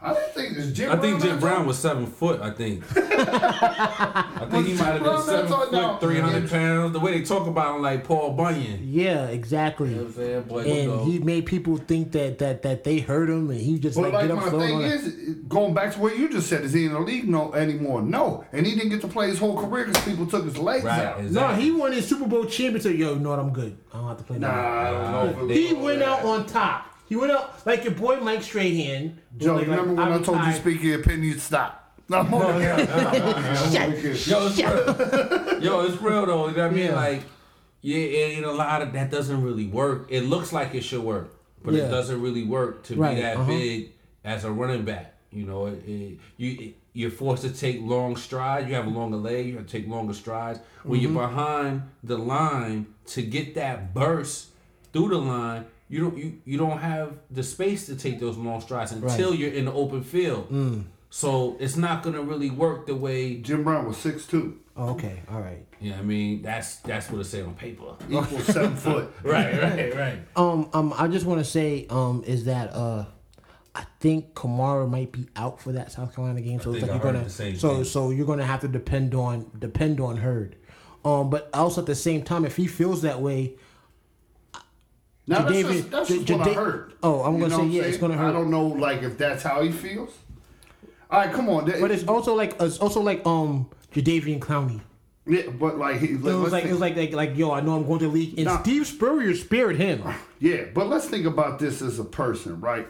I didn't think it's Jim. I think Brown Jim I Brown was seven foot. I think. <laughs> I think he might have been Brown seven that tall? No. foot, three hundred pounds. The way they talk about him, like Paul Bunyan. Yeah, exactly. You know what I'm saying? But, you and know, he made people think that that that they hurt him, and he just But like, like get my up, throw it thing on is, going back to what you just said, is he in the league no anymore? No, and he didn't get to play his whole career because people took his legs Right, out. exactly. No, he won his Super Bowl championship. Yo, you know what? I'm good. I don't have to play. Nah, no more. I don't know. if it was He all went that. out on top. He went out like your boy Mike Strahan. Joe, Like, remember like, when I I'm told you to speak your opinion? Stop. <laughs> No, I'm only kidding. I'm only kidding. Yo, it's real. Yo, it's real though. You know what I mean? Yeah. Like, yeah, and a lot of that doesn't really work. It looks like it should work, but Yeah. it doesn't really work to Right, be that uh-huh. big as a running back. You know, it, it, you it, you're forced to take long strides. You have a longer leg. You have to take longer strides. When Mm-hmm. you're behind the line to get that burst through the line, you don't you, you don't have the space to take those long strides until you're in the open field. Mm. So it's not gonna really work the way Jim Brown was six two, Oh, okay, all right. you know I mean, that's that's what it say on paper. equals seven <laughs> foot. right, right, right. Um, um, I just want to say, um, is that uh, I think Kamara might be out for that South Carolina game, so it's think like I you're heard gonna, the same so thing. so you're gonna have to depend on depend on Hurd. Um, but also at the same time, if he feels that way, Now that's Jadeveon- just, that's just what I Jada- heard. Oh, I'm gonna know say, yeah, saying? it's gonna hurt. I don't know, like if that's how he feels. All right, come on. but it's also like it's also like um Jadeveon Clowney. Yeah, but like he, It was like it was like, like like yo, I know I'm going to league, and Nah. Steve Spurrier spared him. yeah. But let's think about this as a person, right?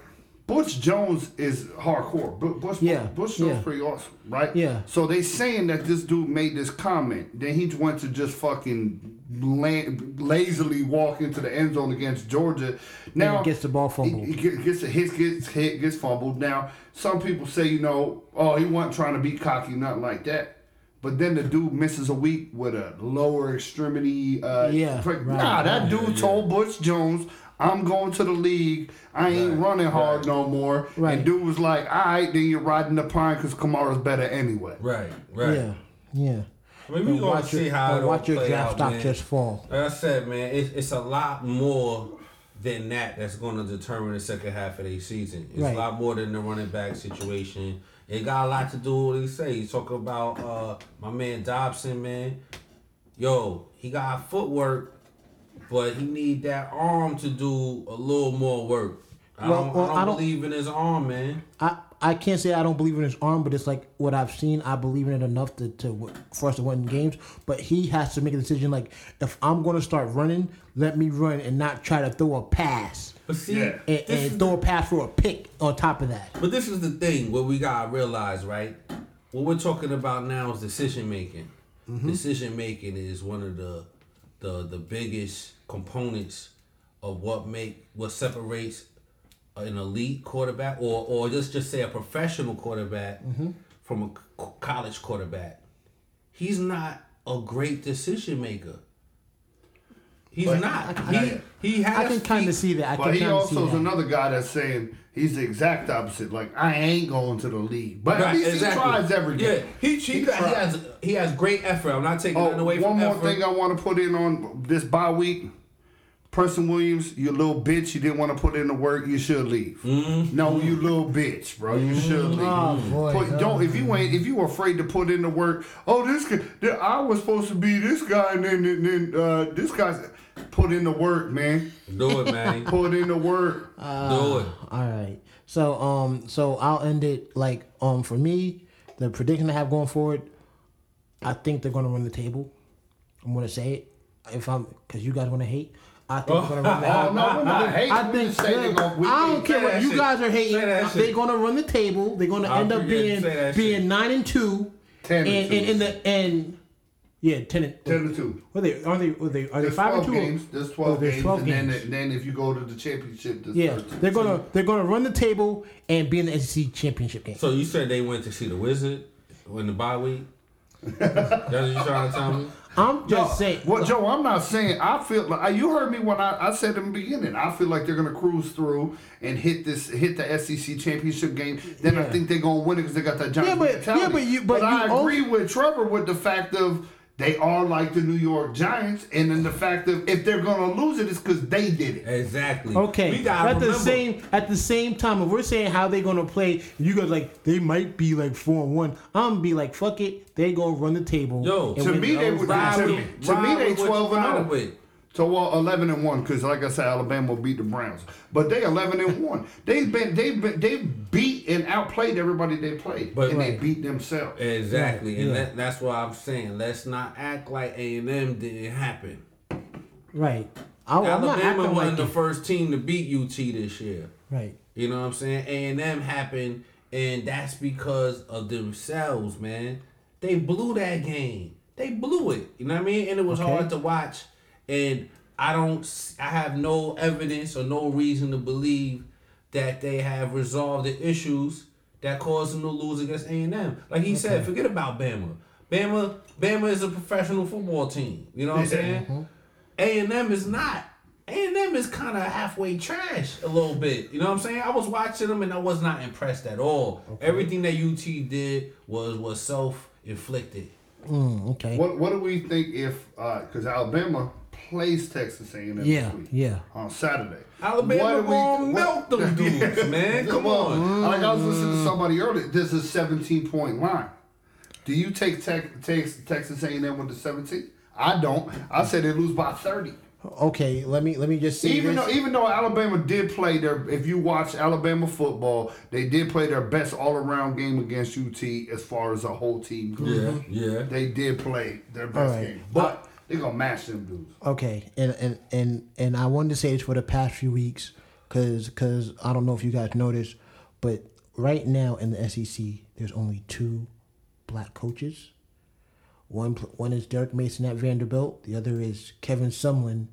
Butch Jones is hardcore. but Butch, Yeah, Butch Jones yeah. pretty awesome, right? Yeah. So they saying that this dude made this comment, then he went to just fucking land, lazily walk into the end zone against Georgia. Now And gets the ball fumbled. He, he gets a hit, gets hit, gets fumbled. Now some people say, you know, oh, he wasn't trying to be cocky, nothing like that. But then the dude misses a week with a lower extremity. Uh, Yeah, prick. right, nah, that dude Yeah, yeah. told Butch Jones, "I'm going to the league. I ain't Right, running hard right. no more." Right. And dude was like, "All right, then you're riding the pine because Kamara's better anyway." Right, right. Yeah, yeah. I mean, we And gonna watch see your, how it'll watch your draft stock just fall. Like I said, man, it's, it's a lot more than that that's going to determine the second half of the season. It's Right. a lot more than the running back situation. It got a lot to do with what he say. He talk about uh, my man Dobson, man. Yo, he got footwork, but he need that arm to do a little more work. I Well, don't, well, I don't I don't- believe in his arm, man. I, I can't say I don't believe in his arm, but it's like what I've seen. I believe in it enough to, to for us to win games. But he has to make a decision. Like if I'm going to start running, let me run and not try to throw a pass But see, Yeah. and, and throw a pass for a pick on top of that. But this is the thing what we gotta realize, right? What we're talking about now is decision making. Mm-hmm. Decision making is one of the the the biggest components of what make what separates an elite quarterback or or just just say a professional quarterback mm-hmm. from a c- college quarterback. He's not a great decision maker. He's But not. I- he he has I can kind of see that. I But he kind of see also is that. another guy that's saying he's the exact opposite. Like I ain't going to the league, but at Right, least exactly. he tries every Yeah, game. he he, got, he has he has great effort. I'm not taking Oh, nothing away one from more effort. thing I want to put in on this bye week. Preston Williams, you little bitch. You didn't want to put in the work. You should leave. Mm-hmm. No, you little bitch, bro. You should leave. Oh, boy. Put- don't if you ain't if you were afraid to put in the work. Oh, this guy, I was supposed to be this guy, and then and then uh, this guy's put in the work, man. Do it, man. <laughs> Put in the work. Do it. All right. So um so I'll end it like um for me the prediction I have going forward. I think they're going to run the table. I'm going to say it if I'm because you guys want to hate. I think they're going to run the Oh no, we're not hating. I think say gonna- we- I don't care what you shit. guys are hating. They're going to run the table. They're going to I end up being being shit. nine and two, 10 and and, two. and in the and yeah ten and Ten to two. Are they? Are they? Are they? Are they five and twelve two? games. There's Oh, twelve there's games, 12 and then games. then if you go to the championship, there's Yeah, 13. they're gonna they're gonna run the table and be in the SEC championship game. So you said they went to see the Wizard in the bye week? <laughs> That's what you trying to tell me? I'm just saying. Well, Joe, I'm not saying. I feel like you heard me when I, I said in the beginning. I feel like they're gonna cruise through and hit this hit the SEC championship game. Then I think they're gonna win it because they got that giant Yeah, but- mentality. yeah, but you- but I you agree with Trevor with the fact of they are like the New York Giants, and then the fact of if they're gonna lose it, it's because they did it. Exactly. Okay, We gotta at the remember. same at the same time, if we're saying how they're gonna play, you guys like they might be like four and one. I'm gonna be like fuck it, they gonna run the table. Yo, and To win me, they those would- games. Ride to with- me- to me, they 12 and riding oh. with. So well, eleven and one because, like I said, Alabama will beat the Browns, but they eleven and one. They've been they've been they've beat and outplayed everybody they played, But- and they beat themselves. Exactly, Right, and yeah. that, that's why I'm saying let's not act like A and M didn't happen. Right. I, Alabama wasn't like the it. first team to beat UT this year. Right. You know what I'm saying? A and M happened, and that's because of themselves, man. They blew that game. They blew it. You know what I mean? And it was Okay. hard to watch. And I don't. I have no evidence or no reason to believe that they have resolved the issues that caused them to lose against A and M. Like he said, forget about Bama. Bama, Bama is a professional football team. You know what I'm saying? A and M is not. A and M is kind of halfway trash a little bit. You know what I'm saying? I was watching them and I was not impressed at all. Everything that UT did was was self inflicted. Mm, okay. What what do we think if because Alabama plays Texas A&M Yeah. this week Yeah. on Saturday? Alabama What do we- gonna melt them dudes, man. Come <laughs> Well, on. Like I was listening to mm. somebody earlier. This is a 17 point line. Do you take tech, takes Texas A&M with the 17? I don't. I said they lose by 30. Okay, let me let me just see Even this. though even though Alabama did play their, if you watch Alabama football, they did play their best all around game against UT as far as a whole team goes. yeah. They did play their best All right. game, but they gonna match them dudes. Okay, and and and and I wanted to say this for the past few weeks, cause cause I don't know if you guys noticed, but right now in the SEC, there's only two black coaches. One one is Derek Mason at Vanderbilt. The other is Kevin Sumlin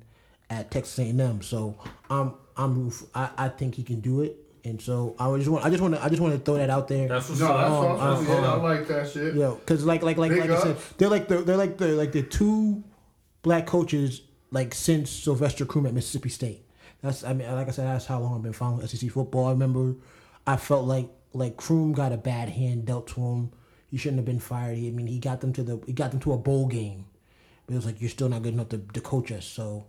at Texas A&M. So I'm I'm I, I think he can do it, and so I just want I just want to I just want to throw that out there. That's what's No, that's up. awesome. uh, yeah, I like that shit. Yo, cause like like like Big like I said, they're like the they're like the like the two black coaches like since Sylvester Croom at Mississippi State. That's I mean like I said that's how long I've been following SEC football. I remember I felt like like Croom got a bad hand dealt to him. He shouldn't have been fired. He, I mean he got them to the he got them to a bowl game, but it was like you're still not good enough to, to coach us. So.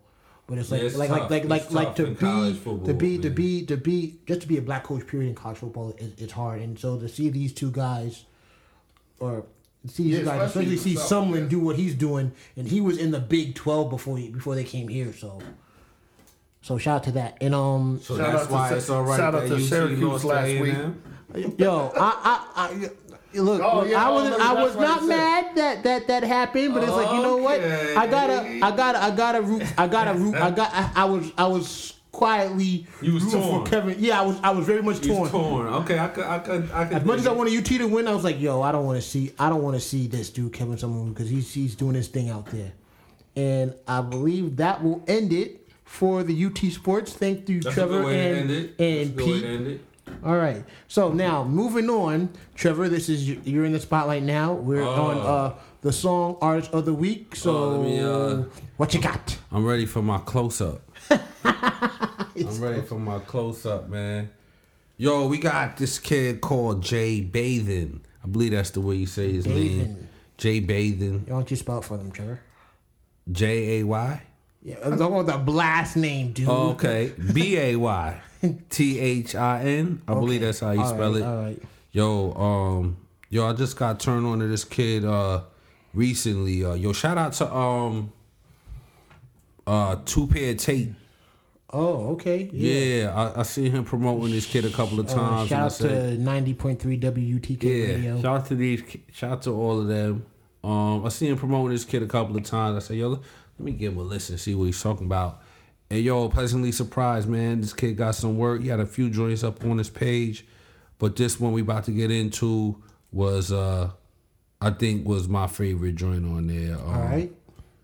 But it's like Yeah, it's like, tough. like like It's like like to be college to football, be to be to be just to be a black coach period in college football is it's hard and so to see these two guys or see these Yeah, guys, especially especially see Sumlin yeah. do what he's doing, and he was in the Big Twelve before he, before they came here. So, so shout out to that. And um, So Shout that's out to why Sy- it's all right shout out to Syracuse lost to last week. A&M. yo, I I, I look, Oh, look, yeah, I was I was not mad that that that happened, but it's like you know what, I gotta I gotta I gotta root I gotta root I got I, I was I was quietly You was torn. for Kevin. Yeah, I was I was very much torn. torn. Okay, I could, I could, I could. As much as I wanted UT to win, I was like, yo, I don't want to see, I don't want to see this dude Kevin Sumlin because he's he's doing his thing out there, and I believe that will end it for the UT Sports. Thank you, That's Trevor good way to and and That's a good way Pete. to end it. All right, so now moving on, Trevor. This is you're in the spotlight now. We're Oh. on uh, the song Artist of the Week. So Oh, let me, uh, what you got? I'm ready for my close up. I'm ready for my close up, man. Yo, we got this kid called Jay Baythin. I believe that's the way you say his Baythin. name. Jay Baythin. Why don't you spell it for them, Trevor? J A Y. Yeah, talking about the blast name, dude. Oh, okay. <laughs> B A Y T H I N. I believe that's how you All spell right, it. All right. Yo, um, yo, I just got turned on to this kid uh recently. Uh, yo, shout out to um uh two pair tape. Oh, okay. Yeah, I, I seen him promoting this kid a couple of Uh, times. I shout out to ninety point three WUTK yeah, Radio. shout out to these, shout out to all of them. Um, I see him promoting this kid a couple of times. I say, yo, let me give him a listen, see what he's talking about. And yo, pleasantly surprised, man. This kid got some work. He had a few joints up on his page, but this one we about to get into was, uh, I think, was my favorite joint on there. Um, All right.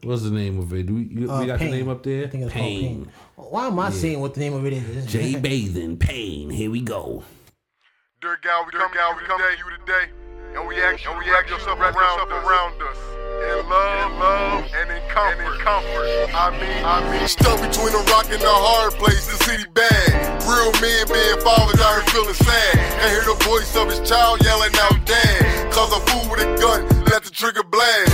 What's the name of it? Do we, you, Uh, we got Pain. the name up there? I think it's called Pain. Why am I saying what the name of it is? <laughs> Jay Baythin, Pain. Here we go. Dirt Gal, we come, Gal, we come to you today, and we ask you, and we ask yourself around, yourself around us, in love, love, and in comfort. And in comfort. I mean, I mean, stuck between a rock and a hard place, the city bad. Real men being fathers out here feeling sad, and hear the voice of his child yelling out, "Dad!" Cause a fool with a gun let the trigger blast.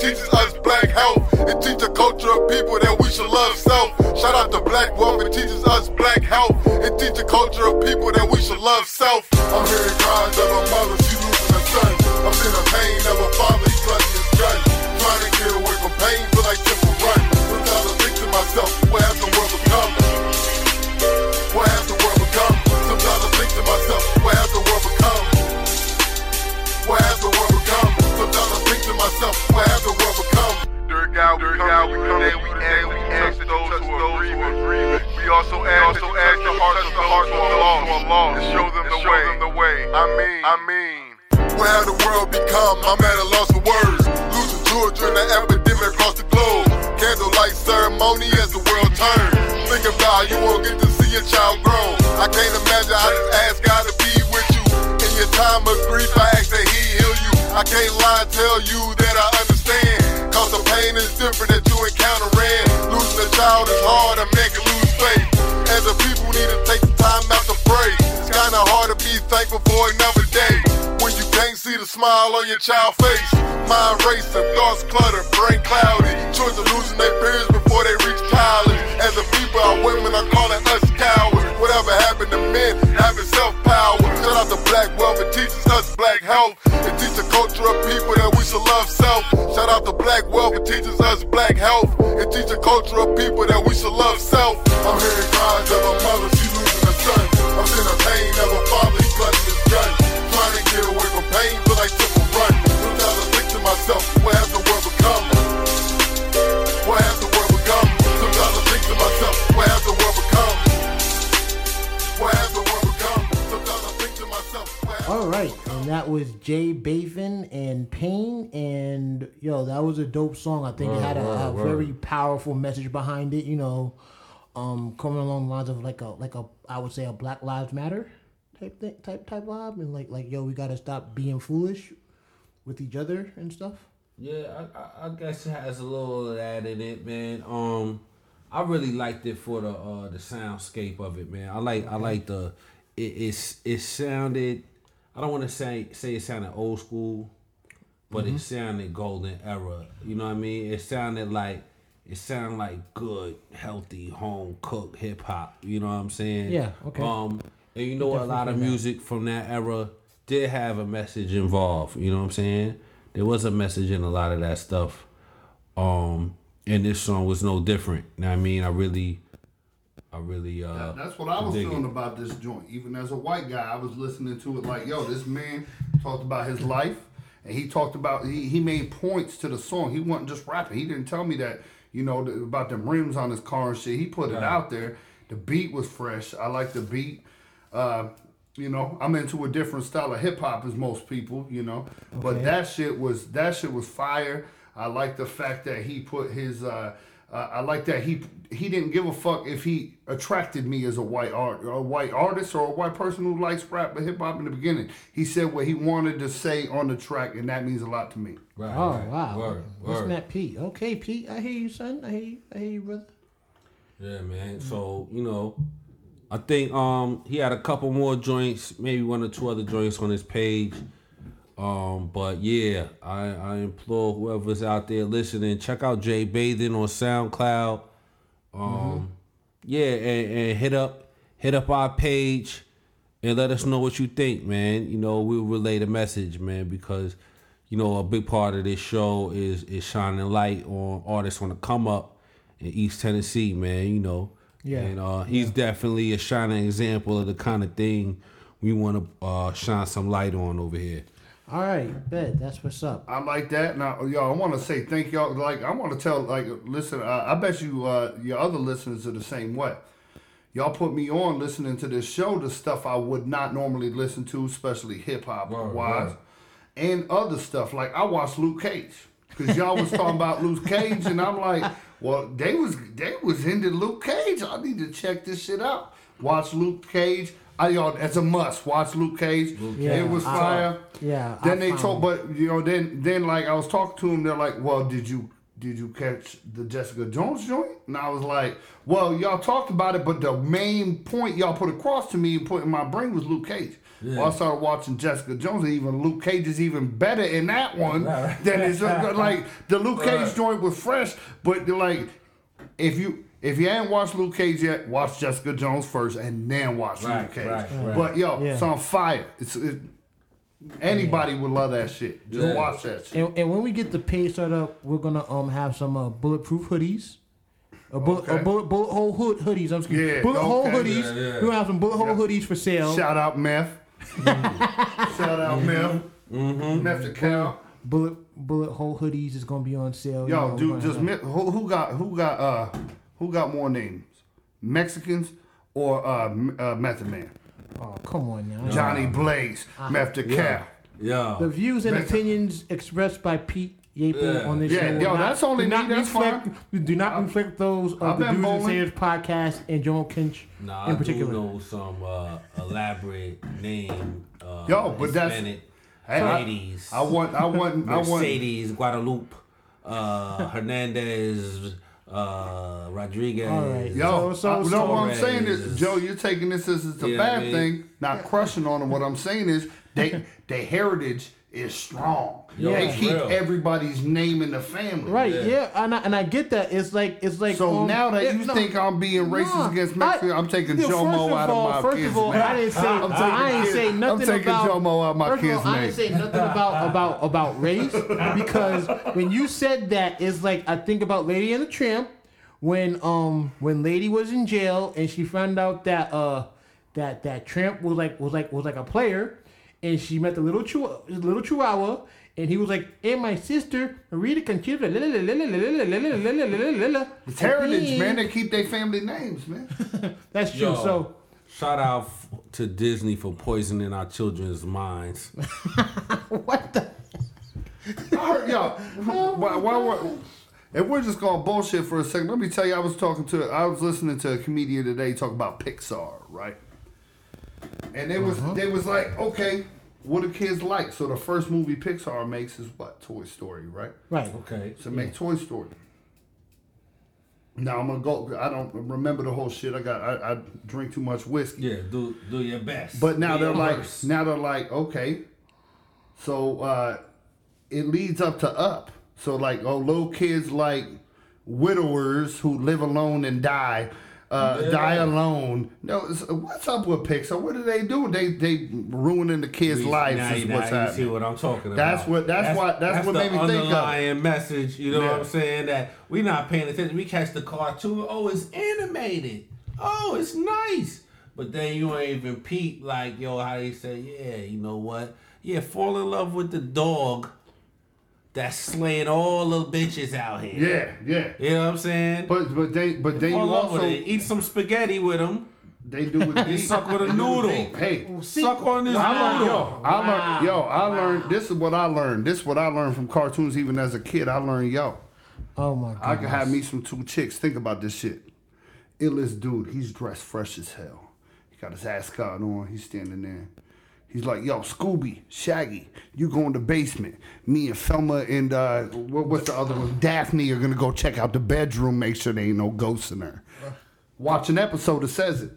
Teaches us black health. It teaches a culture of people that we should love self. Child face. Mind racing, Jay Baythin and Pain, and yo, that was a dope song. I think it had a, a word, word. very powerful message behind it. You know, um, coming along the lines of like a like a I would say a Black Lives Matter type thing, type type vibe, and like like yo, we gotta stop being foolish with each other and stuff. Yeah, I, I, I guess it has a little of that in it, man. Um, I really liked it for the uh the soundscape of it, man. I like I like the it it's it sounded. I don't want to say say it sounded old school, but Mm-hmm. it sounded golden era. You know what I mean? It sounded like it sounded like good, healthy, home cooked hip hop. You know what I'm saying? Yeah, okay. Um, and you know a lot of Definitely that. music from that era did have a message involved. You know what I'm saying? There was a message in a lot of that stuff. Um, and this song was no different. You know I mean? I really, I really, uh, That- That's what I was feeling it. about this joint. Even as a white guy, I was listening to it like, yo, this man talked about his life, and he talked about he, he made points to the song. He wasn't just rapping. He didn't tell me that you know th- about them rims on his car and shit. He put it out there. The beat was fresh. I like the beat. Uh, you know, I'm into a different style of hip hop as most people. You know, but that shit was that shit was fire. I like the fact that he put his. Uh, uh, I like that he he didn't give a fuck if he attracted me as a white art a white artist or a white person who likes rap and hip hop in the beginning. He said what he wanted to say on the track, and that means a lot to me. Right, Oh right. wow, Word, listen word. that Pete. Okay, Pete, I hear you, son. I hear you. I hear you, brother. Yeah, man. So you know, I think um he had a couple more joints, maybe one or two other joints on his page. Um, but yeah, I, I implore whoever's out there listening, check out Jay Baythin on SoundCloud. Um, yeah, and, and hit up hit up our page and let us know what you think, man. You know, we'll relay the message, man, because you know a big part of this show is is shining light on artists on the come up in East Tennessee, man. You know, Yeah. and uh, he's definitely a shining example of the kind of thing we want to uh, shine some light on over here. All right, bet. That's what's up. I like that. Now, y'all, I want to say thank y'all. Like, I want to tell, like, listen. Uh, I bet you, uh, your other listeners are the same way. Y'all put me on listening to this show, the stuff I would not normally listen to, especially hip hop wise, word. and other stuff. Like, I watched Luke Cage because y'all was talking about <laughs> Luke Cage, and I'm like, well, they was they was into Luke Cage. I need to check this shit out. Watch Luke Cage. I y'all, that's a must. Watch Luke Cage. Yeah, it was I- fire. yeah, Then I they found- talk, but you know, then then like I was talking to him, they're like, "Well, did you did you catch the Jessica Jones joint?" And I was like, "Well, y'all talked about it, but the main point y'all put across to me and put in my brain was Luke Cage." Well, I started watching Jessica Jones, and even Luke Cage is even better in that one than it's like the Luke Cage joint was fresh, but they like if you if you ain't watched Luke Cage yet, watch Jessica Jones first and then watch Right, Luke Cage. right, right. But yo, Yeah. it's on fire. It's it, anybody would love that shit. Just Yeah. watch that shit. And, and when we get the page set up, we're gonna um have some uh, bulletproof hoodies. A bullet, a bullet, bullet hole hood, hoodies. I'm excuse Yeah, bullet hole hoodies. Yeah, yeah. We're gonna have some bullet hole hoodies for sale. Shout out Meth. <laughs> Shout out Meth. Mm-hmm. Meth the cow. Bullet bullet hole hoodies is gonna be on sale. you know, Yo, dude, just have- Meth- who, who got who got uh who got more names? Mexicans or uh, uh Method Man? oh come on now. Johnny Blaze, Meth the cow. Yeah. The views and Listen. opinions expressed by Pete Yeaple Yeah. on this Yeah, show. will yo, not- that's only do me, not that's reflect, fine. Do not reflect those of I've the been Doers and bowling. Sayers podcast and Joel Kinch Nah, in I particular. do know some uh, elaborate name. Uh, Yo, but that's- Hispanic Hey, I- ladies. I want I want I want Mercedes, Guadalupe. uh, <laughs> Hernandez, uh, Rodriguez. All right. Yo, So- so- I, no, what I'm saying is, Joe, you're taking this as it's a You know what I bad mean? thing, not crushing on them. What I'm saying is, they <laughs> their heritage is strong. Yo, they keep real. everybody's name in the family. Right, Yeah. yeah, and I, and I get that. It's like it's like So um, now that it- you no, think I'm being racist nah, against I- Mexico, I'm taking yeah, Jomo first of out all- of my First kids' of all, name. <laughs> I didn't say I'm taking I ain't kid- say I'm nothing taking about Jomo out my first of all, kids' I didn't say nothing about about about race <laughs> because when you said that, it's like I think about Lady and the Tramp when um when Lady was in jail and she found out that uh that that Tramp was like was like was like a player and she met the little chihuahua, little chihuahua and he was like, and my sister Rita Conchita. It's heritage, man. They keep their family names, man. That's true. Yo, So shout out f- to Disney for poisoning our children's minds. what the? I heard, yo, why, why, why, if we're just going bullshit for a second, let me tell you, I was talking to, I was listening to a comedian today talk about Pixar, right? And they was, they was like, okay, what do kids like? So the first movie Pixar makes is what? Toy Story, right? Right. Okay. So make Toy Story. Now I'm gonna go. I don't remember the whole shit. I got. I, I drink too much whiskey. Yeah, do do your best. But now Do they're like, worst. now they're like, okay, so uh, it leads up to up. So like, oh, little kids like widowers who live alone and die, uh, Yeah. die alone. No, what's up with Pixar? What are they doing? They they ruining the kids' lives. Now, is now what's you see what I'm talking about. That's what- that's what- that's what made me think of. underlying message. You know Yeah. what I'm saying? That we not paying attention. We catch the cartoon. Oh, it's animated. Oh, it's nice. But then you ain't even peep like yo how they say yeah. You know what? Yeah, fall in love with the dog. That's slaying all the bitches out here. Yeah, yeah. You know what I'm saying? But but they but they you fall in love with also it. Eat some spaghetti with them. they do it. <laughs> You suck with a They do it noodle. Hey, Suck on this I learned, noodle. yo, I learned, yo, I learned. This is what I learned. This is what I learned from cartoons. Even as a kid, I learned, yo, Oh my god. I can have me some two chicks. Think about this shit. Illest dude, he's dressed fresh as hell. He got his ass cut on. He's standing there. He's like, yo, Scooby, Shaggy, you go in the basement. Me and Thelma and uh, what, what's the other one? Daphne are gonna go check out the bedroom, make sure there ain't no ghosts in there. Watch an episode that says it.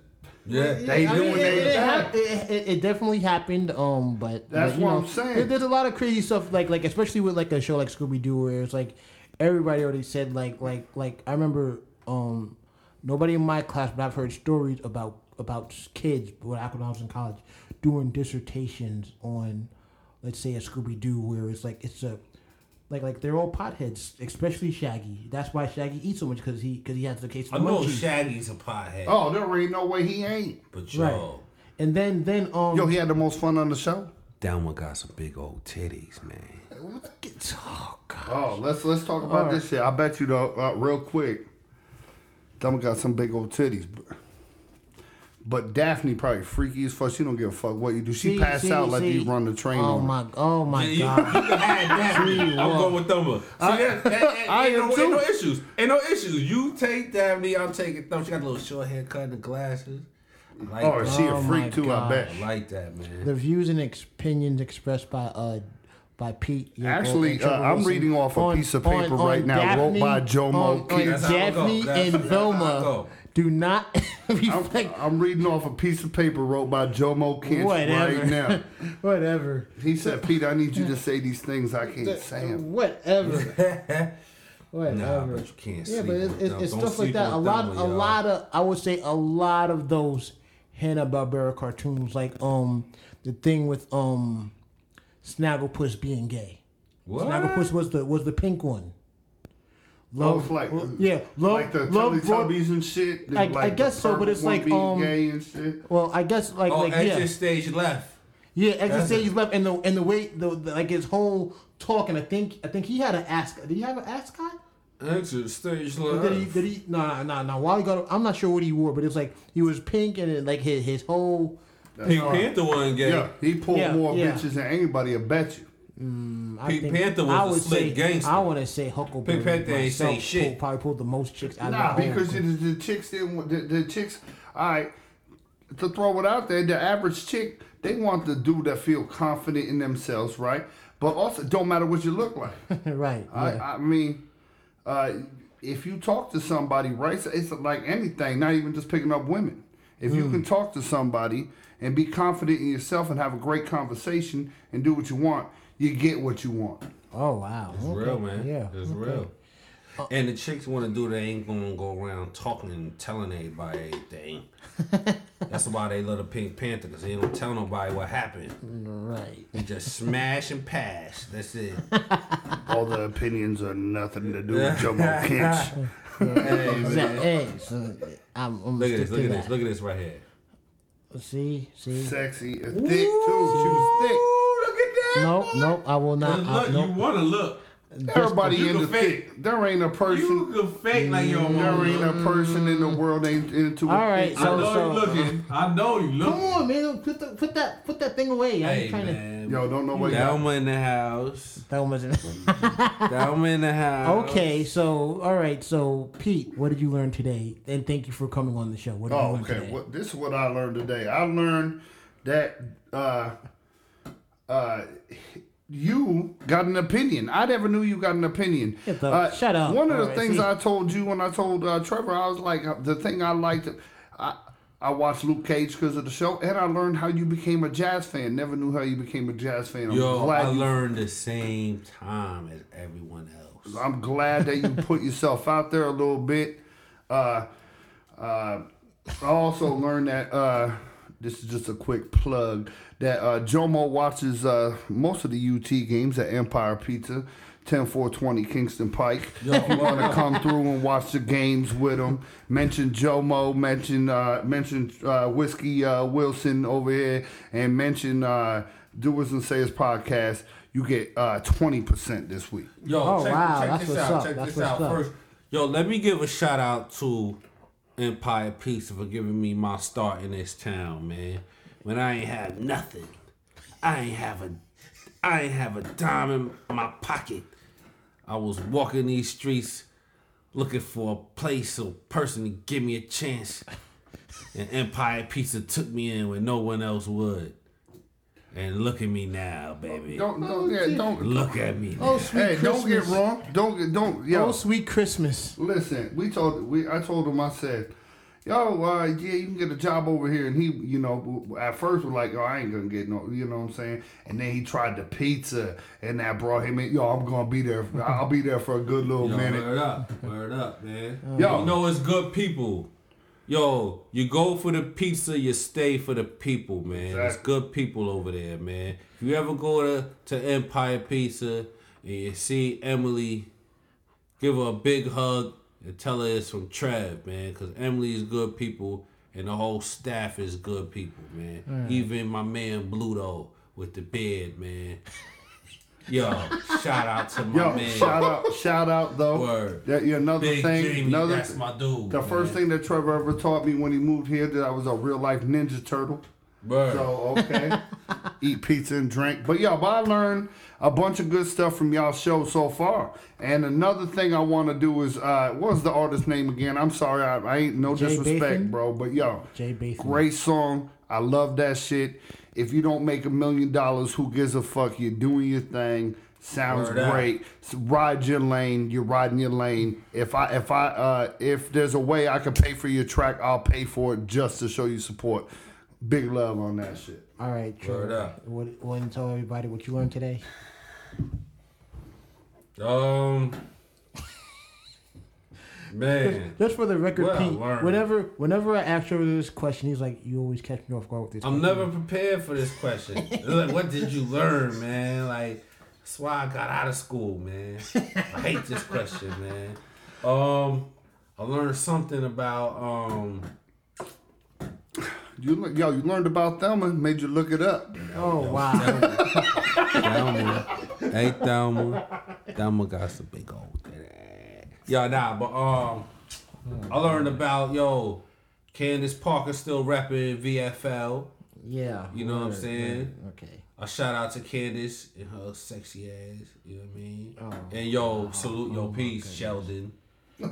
Yeah. They I mean, doing it, it, hap- it, it, it definitely happened. Um, but That's but, you what know, I'm saying. there- There's a lot of crazy stuff, like like especially with like a show like Scooby Doo, where it's like everybody already said like like like I remember um nobody in my class, but I've heard stories about about kids when I was in college doing dissertations on let's say a Scooby Doo, where it's like it's a like like they're all potheads, especially Shaggy. That's why Shaggy eats so much because he because he has the case I of the know munchies. Shaggy's a pothead. Oh, there ain't no way he ain't. But yo, Right. And then then um Yo, he had the most fun on the show. Downward got some big old titties, man. oh god. Oh, let's let's talk about this shit. I bet you though, uh, real quick. Dumb got some big old titties, but, but Daphne probably freaky as fuck. She don't give a fuck what you do. She See- pass see- out like see. you run the train Oh on. her. my, oh my Yeah, you, god. <laughs> you can have that. I'm what? going with Thumba. See, that, that, that, I ain't, am no, ain't no issues. Ain't no issues. You take Daphne, I'm taking Thumba. She got a little short haircut and the glasses. I like Oh, that. she a Oh freak my too. I bet. I like that, man. the views and ex- opinions expressed by uh by Pete. Yoko, Actually, and Trevor uh, I'm Wilson reading off a on- piece of paper on right now, wrote by Joe on, Mo on Keith. That's how it go. Daphne That's- and that's how it Velma go. Do not <laughs> I'm, I'm reading off a piece of paper wrote by Jomo Kent right now. <laughs> whatever. He said, "Pete, I need you to say these things I can't say 'em." Whatever. <laughs> Whatever. Nah, but you can't Yeah, but it's, it's, it's stuff like that. A lot, them, a y'all. lot of, I would say, a lot of those Hanna Barbera cartoons, like um the thing with um Snagglepuss being gay. What? Snagglepuss was the was the pink one. Oh, it's like yeah, love, like the love brought- Teletubbies and shit. I- like I guess so, but it's like, being um, gay and shit. Well, I guess like Oh, like exit yeah, stage left. yeah. Exit That's stage it. left, and the and the way the, the like his whole talk, and I think I think he had an ascot. Did he have an ascot? Exit stage left. Did he? Did he? No, no, no, no. While he got, I'm not sure what he wore, but it's like he was pink and it, like his his whole. Pink Panther wasn't gay. Yeah, he pulled Yeah, more yeah. bitches than anybody. I bet you. I Pink think, Panther was I a would slick say, gangster. I want to say Huckleberry. Pink Panther ain't say shit. Pulled, probably pulled the most chicks out Nah, of the because the, the chicks didn't. The, the chicks, all right. To throw it out there, the average chick they want the dude that feel confident in themselves, right? but also don't matter what you look like. <laughs> right. I, yeah. I mean, uh, if you talk to somebody, right? It's like anything, not even just picking up women. If you Hmm. can talk to somebody and be confident in yourself and have a great conversation and do what you want, you get what you want. oh wow. It's Okay. real, man. Yeah. It's okay. real. Uh, and the chicks want to do, they ain't gonna go around talking and telling everybody everything. <laughs> That's why they love the Pink Panther, because they don't tell nobody what happened. Right. You just smash and pass. That's it. <laughs> All the opinions are nothing to do with Jomo <laughs> Kinch. hey, Exactly. man. Hey, so I'm, I'm Look at this. Look to at this. that. Look at this right here. See, see. Sexy, and thick too. She was thick. Look at. No, no, I will not. I, Look, no. you want to look. Everybody you into can fake. thick. There ain't a person. You can fake like you don't There ain't a person in the world ain't into All right, it. I know so- you looking. I know you looking. Come on, man. Put the, put that put that thing away. I'm trying man. Yo, don't know what you got. Thelma in the house. to. That wasn't. <laughs> Thelma in the house. okay, so all right, so Pete, what did you learn today? And thank you for coming on the show. What did you Oh, learn okay. today? What this is what I learned today. I learned that uh uh you got an opinion. I never knew you got an opinion. The- Uh, shut up. One of the things see? I told you when I told uh, Trevor, I was like, uh, the thing I liked, I I watched Luke Cage because of the show, and I learned how you became a jazz fan. Never knew how you became a jazz fan. I'm Yo, glad I you learned the same time as everyone else. I'm glad that you put <laughs> yourself out there a little bit. Uh, uh, I also learned that uh, this is just a quick plug that uh, Jomo watches uh, most of the UT games at Empire Pizza. 10420 Kingston Pike. if you want to come through and watch the games with him, mention Jomo, mention uh, mention uh, Whiskey uh, Wilson over here, and mention uh, Doers and Sayers podcast. You get uh, 20% this week. Yo, Oh, check, wow, check that's this what's out. up, Check that's this what's out up. first. Yo, let me give a shout out to Empire Pizza for giving me my start in this town, man. When I ain't have nothing, I ain't have a, I ain't have a dime in my pocket. I was walking these streets looking for a place or person to give me a chance, and Empire Pizza took me in when no one else would. And look at me now, baby. Don't, don't, yeah, don't, Look at me. Oh, now. sweet Hey, Christmas. don't get wrong. Don't get don't yo. Oh, sweet Christmas. Listen, we told we I told him I said, yo, uh, yeah, you can get a job over here, and he, you know, at first was like, oh, I ain't gonna get no, you know what I'm saying, and then he tried the pizza, and that brought him in. Yo, I'm gonna be there. I'll be there for a good little Yo, minute. word up, word up, man. Yo. you know it's good people. Yo, you go for the pizza, you stay for the people, man. It's Exactly. good people over there, man. If you ever go to, to Empire Pizza and you see Emily, give her a big hug and tell her it's from Trev, man. Because Emily is good people and the whole staff is good people, man. Mm. Even my man Bluto with the beard, man. Yo, shout out to my Yo, man. shout out, shout out though. Word. That, yeah, another Big thing, Jamie, another. that's my dude. the first thing that Trevor ever taught me when he moved here that I was a real life Ninja Turtle. Word. So okay, <laughs> eat pizza and drink. But yeah, but I learned a bunch of good stuff from y'all show so far. And another thing I want to do is, uh, what's the artist name again? I'm sorry, I, I ain't no Jay disrespect, Baythin? bro. But yo, Jay Baythin. great song. I love that shit. If you don't make a million dollars, who gives a fuck? You're doing your thing. Sounds Word great. So ride your lane. You're riding your lane. If I if I uh, if there's a way I can pay for your track, I'll pay for it just to show you support. Big love on that shit. All right, Word Trevor. up. What, want to tell everybody what you learned today? Um, man, Just for the record, Well, Pete. learned. Whenever, whenever I ask Trevor this question, he's like, "You always catch me off guard with this." I'm question." never prepared for this question. It's <laughs> like, what did you learn, man? Like, that's why I got out of school, man. I hate this question, man. Um, I learned something about um. You le- yo, you learned about Thelma, made you look it up. Oh wow! <laughs> Thelma. Hey Thelma. Thelma got some big old Yo, nah, but um I learned about yo, Candace Parker still rapping VFL. yeah. You know what I'm saying? word. Okay. A shout out to Candace and her sexy ass, you know what I mean? Oh. and yo, salute yo, peace, Shelden. <laughs> peace,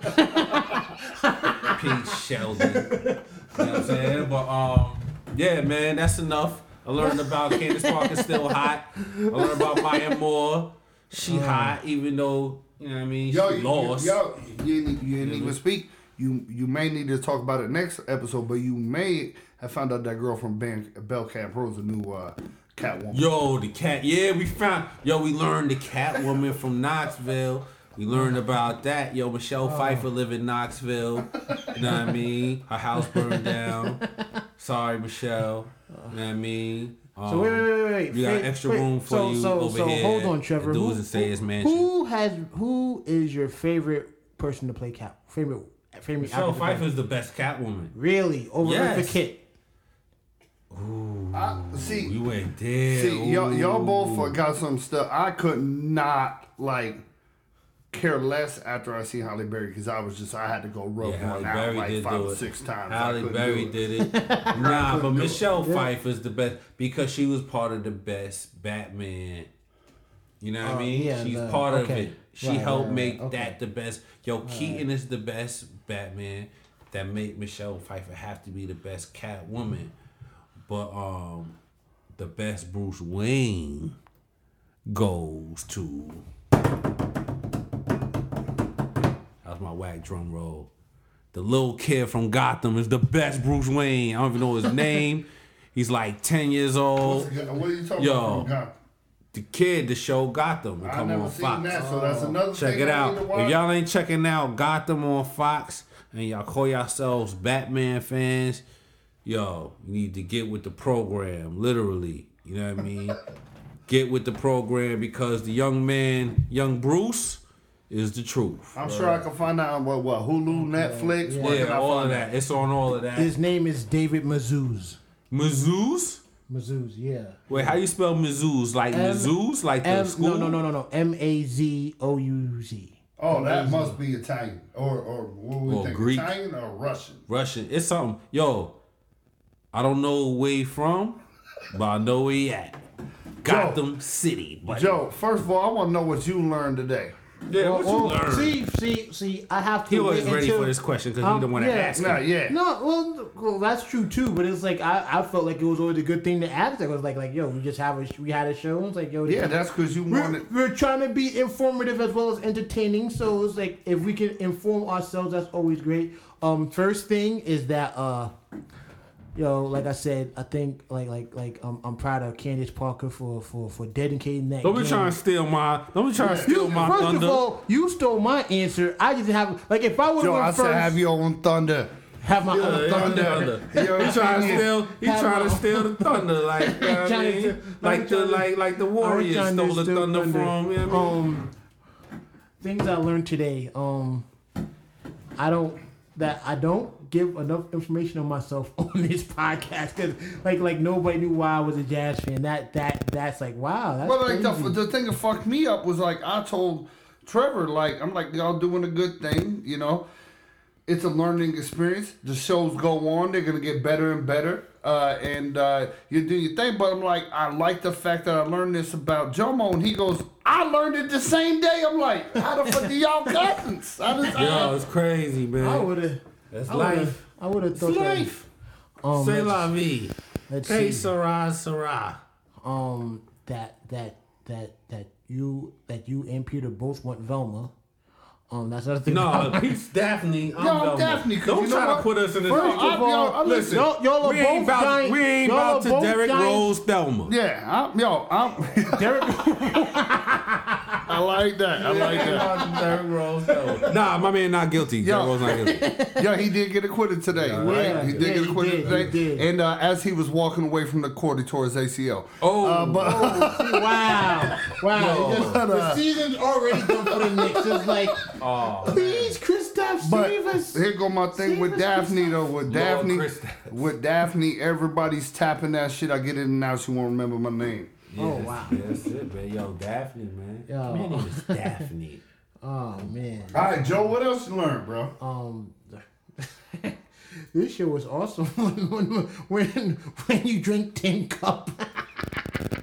Shelden. You know what I'm saying? But um, yeah, man, that's enough. I I learned about Candace Parker still hot. I learned about Maya Moore. She hot, even though you know what I mean. She Yo, you, lost. yo, you, didn't- you didn't even speak. You you may need to talk about it next episode, but you may have found out that girl from ben, Bellcat Pro's a new uh, Catwoman. Yo, the cat. Yeah, we found. Yo, we learned the Catwoman from Knoxville. We learned about that. Yo, Michelle Pfeiffer live in Knoxville. You know what I mean? Her house burned down. Sorry, Michelle. You know what I mean? Um, So wait, wait, wait, wait. We got Wait, extra wait. room for so, you so, over so here. hold on, Trevor. The Who, dudes that say his mansion. who has who is your favorite person to play Cat? Favorite favorite Michelle actor? Pfeiffer is the best Catwoman. Really over Yes. Eartha Kitt. I, see, You went there. see, y'all, y'all both Ooh. got some stuff. I could not like care less after I see Halle Berry because I was just I had to go rub Yeah, Halle one out Berry like five or six times. Halle Berry do did it. <laughs> nah, but do it. Michelle Pfeiffer's the best because she was part of the best Batman. You know what I Oh, mean? yeah, She's the- part of it. She Right, helped right, right, make okay. that the best. Yo, Keaton is the best Batman. That made Michelle Pfeiffer have to be the best Catwoman. But um, the best Bruce Wayne goes to. That my whack drum roll. The little kid from Gotham is the best Bruce Wayne. I don't even know his name. <laughs> He's like 10 years old. What are you talking Yo. about? The kid, the show Gotham. I Come never on seen Fox. that, so that's another Check thing it I out. need to If y'all ain't checking out Gotham on Fox and y'all call yourselves Batman fans, yo, you need to get with the program, literally. You know what I mean? <laughs> get with the program because the young man, young Bruce, is the truth. I'm sure I can find out on what what Hulu, Netflix. where can Yeah, I all of find that. It's on all of that. His name is David Mazouz. Mizzou's? Mazouz, yeah. Wait, how you spell Mizzou's? Like M- Mizzou's? Like the school? no, no, no, no, no. M A Z O U Z. Oh, that must be Italian or or what we Or think Greek. Italian or Russian. Russian. It's something. Yo, I don't know where he from, but I know where he at. Gotham City. Buddy. Joe, first of all, I want to know what you learned today. Yeah, what you learn? see, see, see. I have to. he was wait ready until, for this question because Um, he didn't want to yeah. ask. Not yet. No, well, well, that's true too. But it's like I, I felt like it was always a good thing to ask. Like, it was like, like, yo, we just have a, we had a show. It's like, yo, Yeah, that's because you we're, wanted. we're trying to be informative as well as entertaining. So it's like if we can inform ourselves, that's always great. Um, first thing is that uh, yo, like I said, I think like like like um, I'm proud of Candace Parker for for for dedicating that. Don't be game. trying to steal my. Don't be trying to steal You, my first thunder. of all, you stole my answer. I just have like if I would Joe, have I went said have your own thunder. have my Yeah, own thunder. thunder. Yo, <laughs> He trying to steal. He Have trying to steal the <laughs> thunder, like you know what I Trying to- mean? Like the to- like like the Warriors trying stole the steal thunder from. You know what I mean? Um, things I learned today. Um, I don't that I don't give enough information on myself <laughs> on this podcast because like like nobody knew why I was a jazz fan. That that that's like wow. That's But like the, crazy. the thing that fucked me up was like I told Trevor like I'm like y'all doing a good thing, you know. It's a learning experience. The shows go on; they're gonna get better and better. Uh, and uh, you do your thing, but I'm like, I like the fact that I learned this about Jomo, and he goes, "I learned it the same day." I'm like, "How the fuck do y'all <laughs> cousins?" I just, Yo, it's crazy, man. I would have. That's I would have. life. I would have it's thought that. life. Um, C'est la vie. let's Hey, see. Sarah, Sarah. um that that that that you that you and Peter both want Velma. Um, that's another thing. No, he's Daphne. I'm No, I'm Velma. Daphne, 'cause Don't you know try to what? put us in this. First of all, Listen, listen, y'all, y'all are we ain't both about, giant. we ain't y'all about to both Derrick giant- Rose Thelma. Yeah, I'm, yo, I'm, <laughs> Derrick, I <laughs> like that. I like that. Derrick Rose Thelma. Nah, my man not guilty. Yo. Derrick Rose not guilty. <laughs> Yeah, he did get acquitted today, Yeah, right? He did yeah, get he acquitted did, today. he did. And uh, as he was walking away from the court, he tore his ACL. Oh, Uh, but wow, <laughs> wow. Yo. It just- the season's already done for the Knicks. It's like, <laughs> oh, please, Kristaps, but save us. here go my thing with Save us, Daphne though. With Daphne, Kristaps. with Daphne, everybody's tapping that shit. I get it and now she won't remember my name. Oh, wow. That's it, man. Yo, Daphne, man. Yo. My name is Daphne. <laughs> Oh man. All right, Joe, what else you learned, bro? Um, <laughs> this show was awesome <laughs> when when when, when you drink ten cup.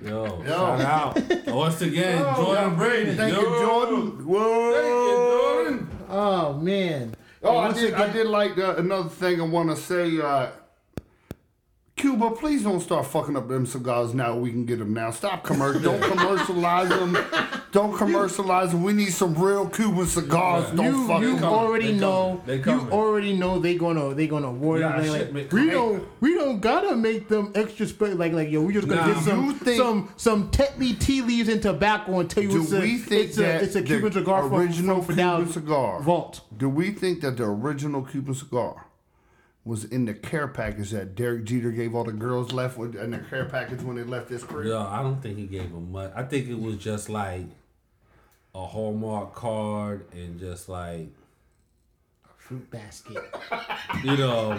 Yo, Yo. shout out. Once again, Jordan Brady. Thank Yo. you, Jordan. Whoa. Thank you, Jordan. Oh man. Oh, I Once did. I did like uh, another thing. I want to say. Uh, Cuba, please don't start fucking up them cigars now. We can get them now. Stop commercial. <laughs> Don't commercialize them. Don't commercialize them. We need some real Cuban cigars. Don't You, fucking you coming. already They know. They You already know they gonna they gonna award Yeah, it. Like, we don't we don't gotta make them extra spe- like like yo. We just gonna Nah. get some think- some some Tetley tea leaves and tobacco and tell you Do it's a we think it's that a it's a the Cuban cigar from original from Fidel Cuban cigar Vault. Do we think that the original Cuban cigar was in the care package that Derek Jeter gave all the girls left with in the care package when they left this crib? Yo, I don't think he gave them much. I think it was just like a Hallmark card and just like a Fruit basket. <laughs> you know,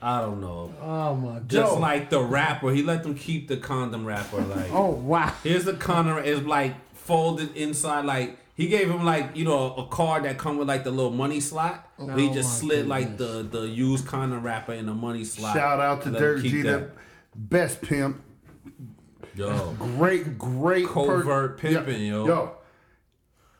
I don't know. Oh my god. Just like the wrapper, he let them keep the condom wrapper. Like, Oh wow. here's the condom. It's like folded inside. Like he gave him like you know a card that come with like the little money slot. Oh but he Oh, just slid like the the used condom wrapper in the money slot. Shout out to Derek keep Jeter, best pimp. Yo, great, great Covert pimping, yo. Yo,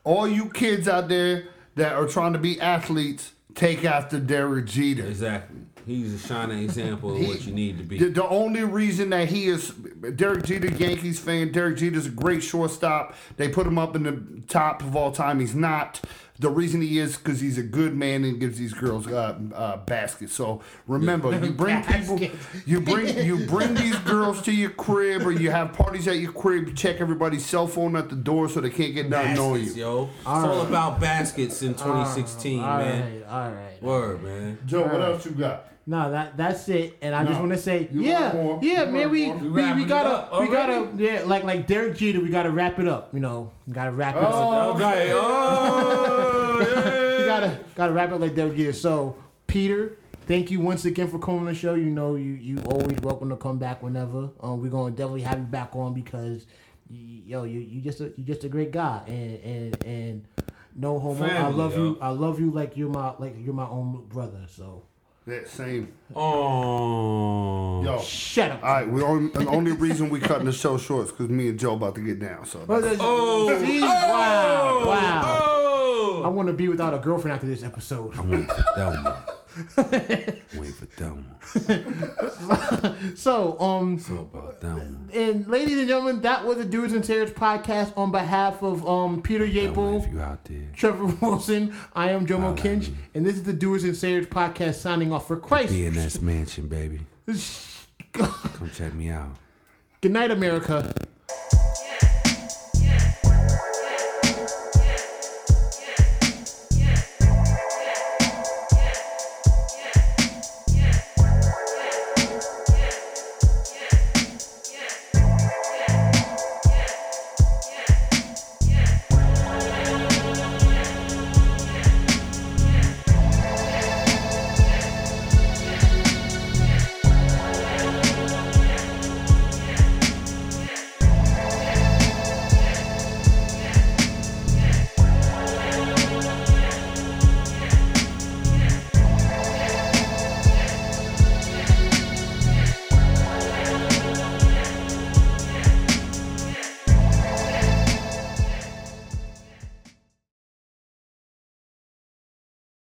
all you kids out there that are trying to be athletes, take after Derek Jeter. exactly. He's a shining example of what you need to be. The, the only reason that he is Derek Jeter, Yankees fan. Derek Jeter's a great shortstop. They put him up in the top of all time. He's not. The reason he is because he's a good man and gives these girls uh, uh, baskets. So remember, you bring <laughs> people, you bring you bring these girls to your crib, or you have parties at your crib. You check everybody's cell phone at the door so they can't get down and know you. Baskets, yo. It's all about baskets in 2016, All man. right, all right. Word, man. Joe, what else you got? No, that that's it. And I just want to say, You yeah, want yeah, You man, we we, We we, wrapping it gotta we gotta yeah, like like Derek Jeter, we gotta wrap it up. You know, we gotta wrap it oh, up. Okay. Oh, <laughs> we gotta gotta wrap it like Derek Jeter. So Peter, thank you once again for coming on the show. You know, you you always welcome to come back whenever. Um, we're gonna definitely have you back on because, y- yo, you you just a you just a great guy and and and no homo. I love yo. you. I love you like you're my like you're my own brother. So That same. Oh. Yo. shut up. All right, we only, the only reason we cutting the show short is because me and Joe about to get down. So Oh. See? wow, wow. Oh. I want to be without a girlfriend after this episode. Wait for for Thelma. <laughs> So, um, So about and ladies and gentlemen, that was the Doers and Sayers podcast on behalf of um Peter Thelma, Yeaple, if you out there. Trevor Wilson. I am Jomo Holla Kinch, me. and this is the Doers and Sayers podcast signing off for Christ. DNS Mansion, baby. <laughs> Come check me out. Good night, America.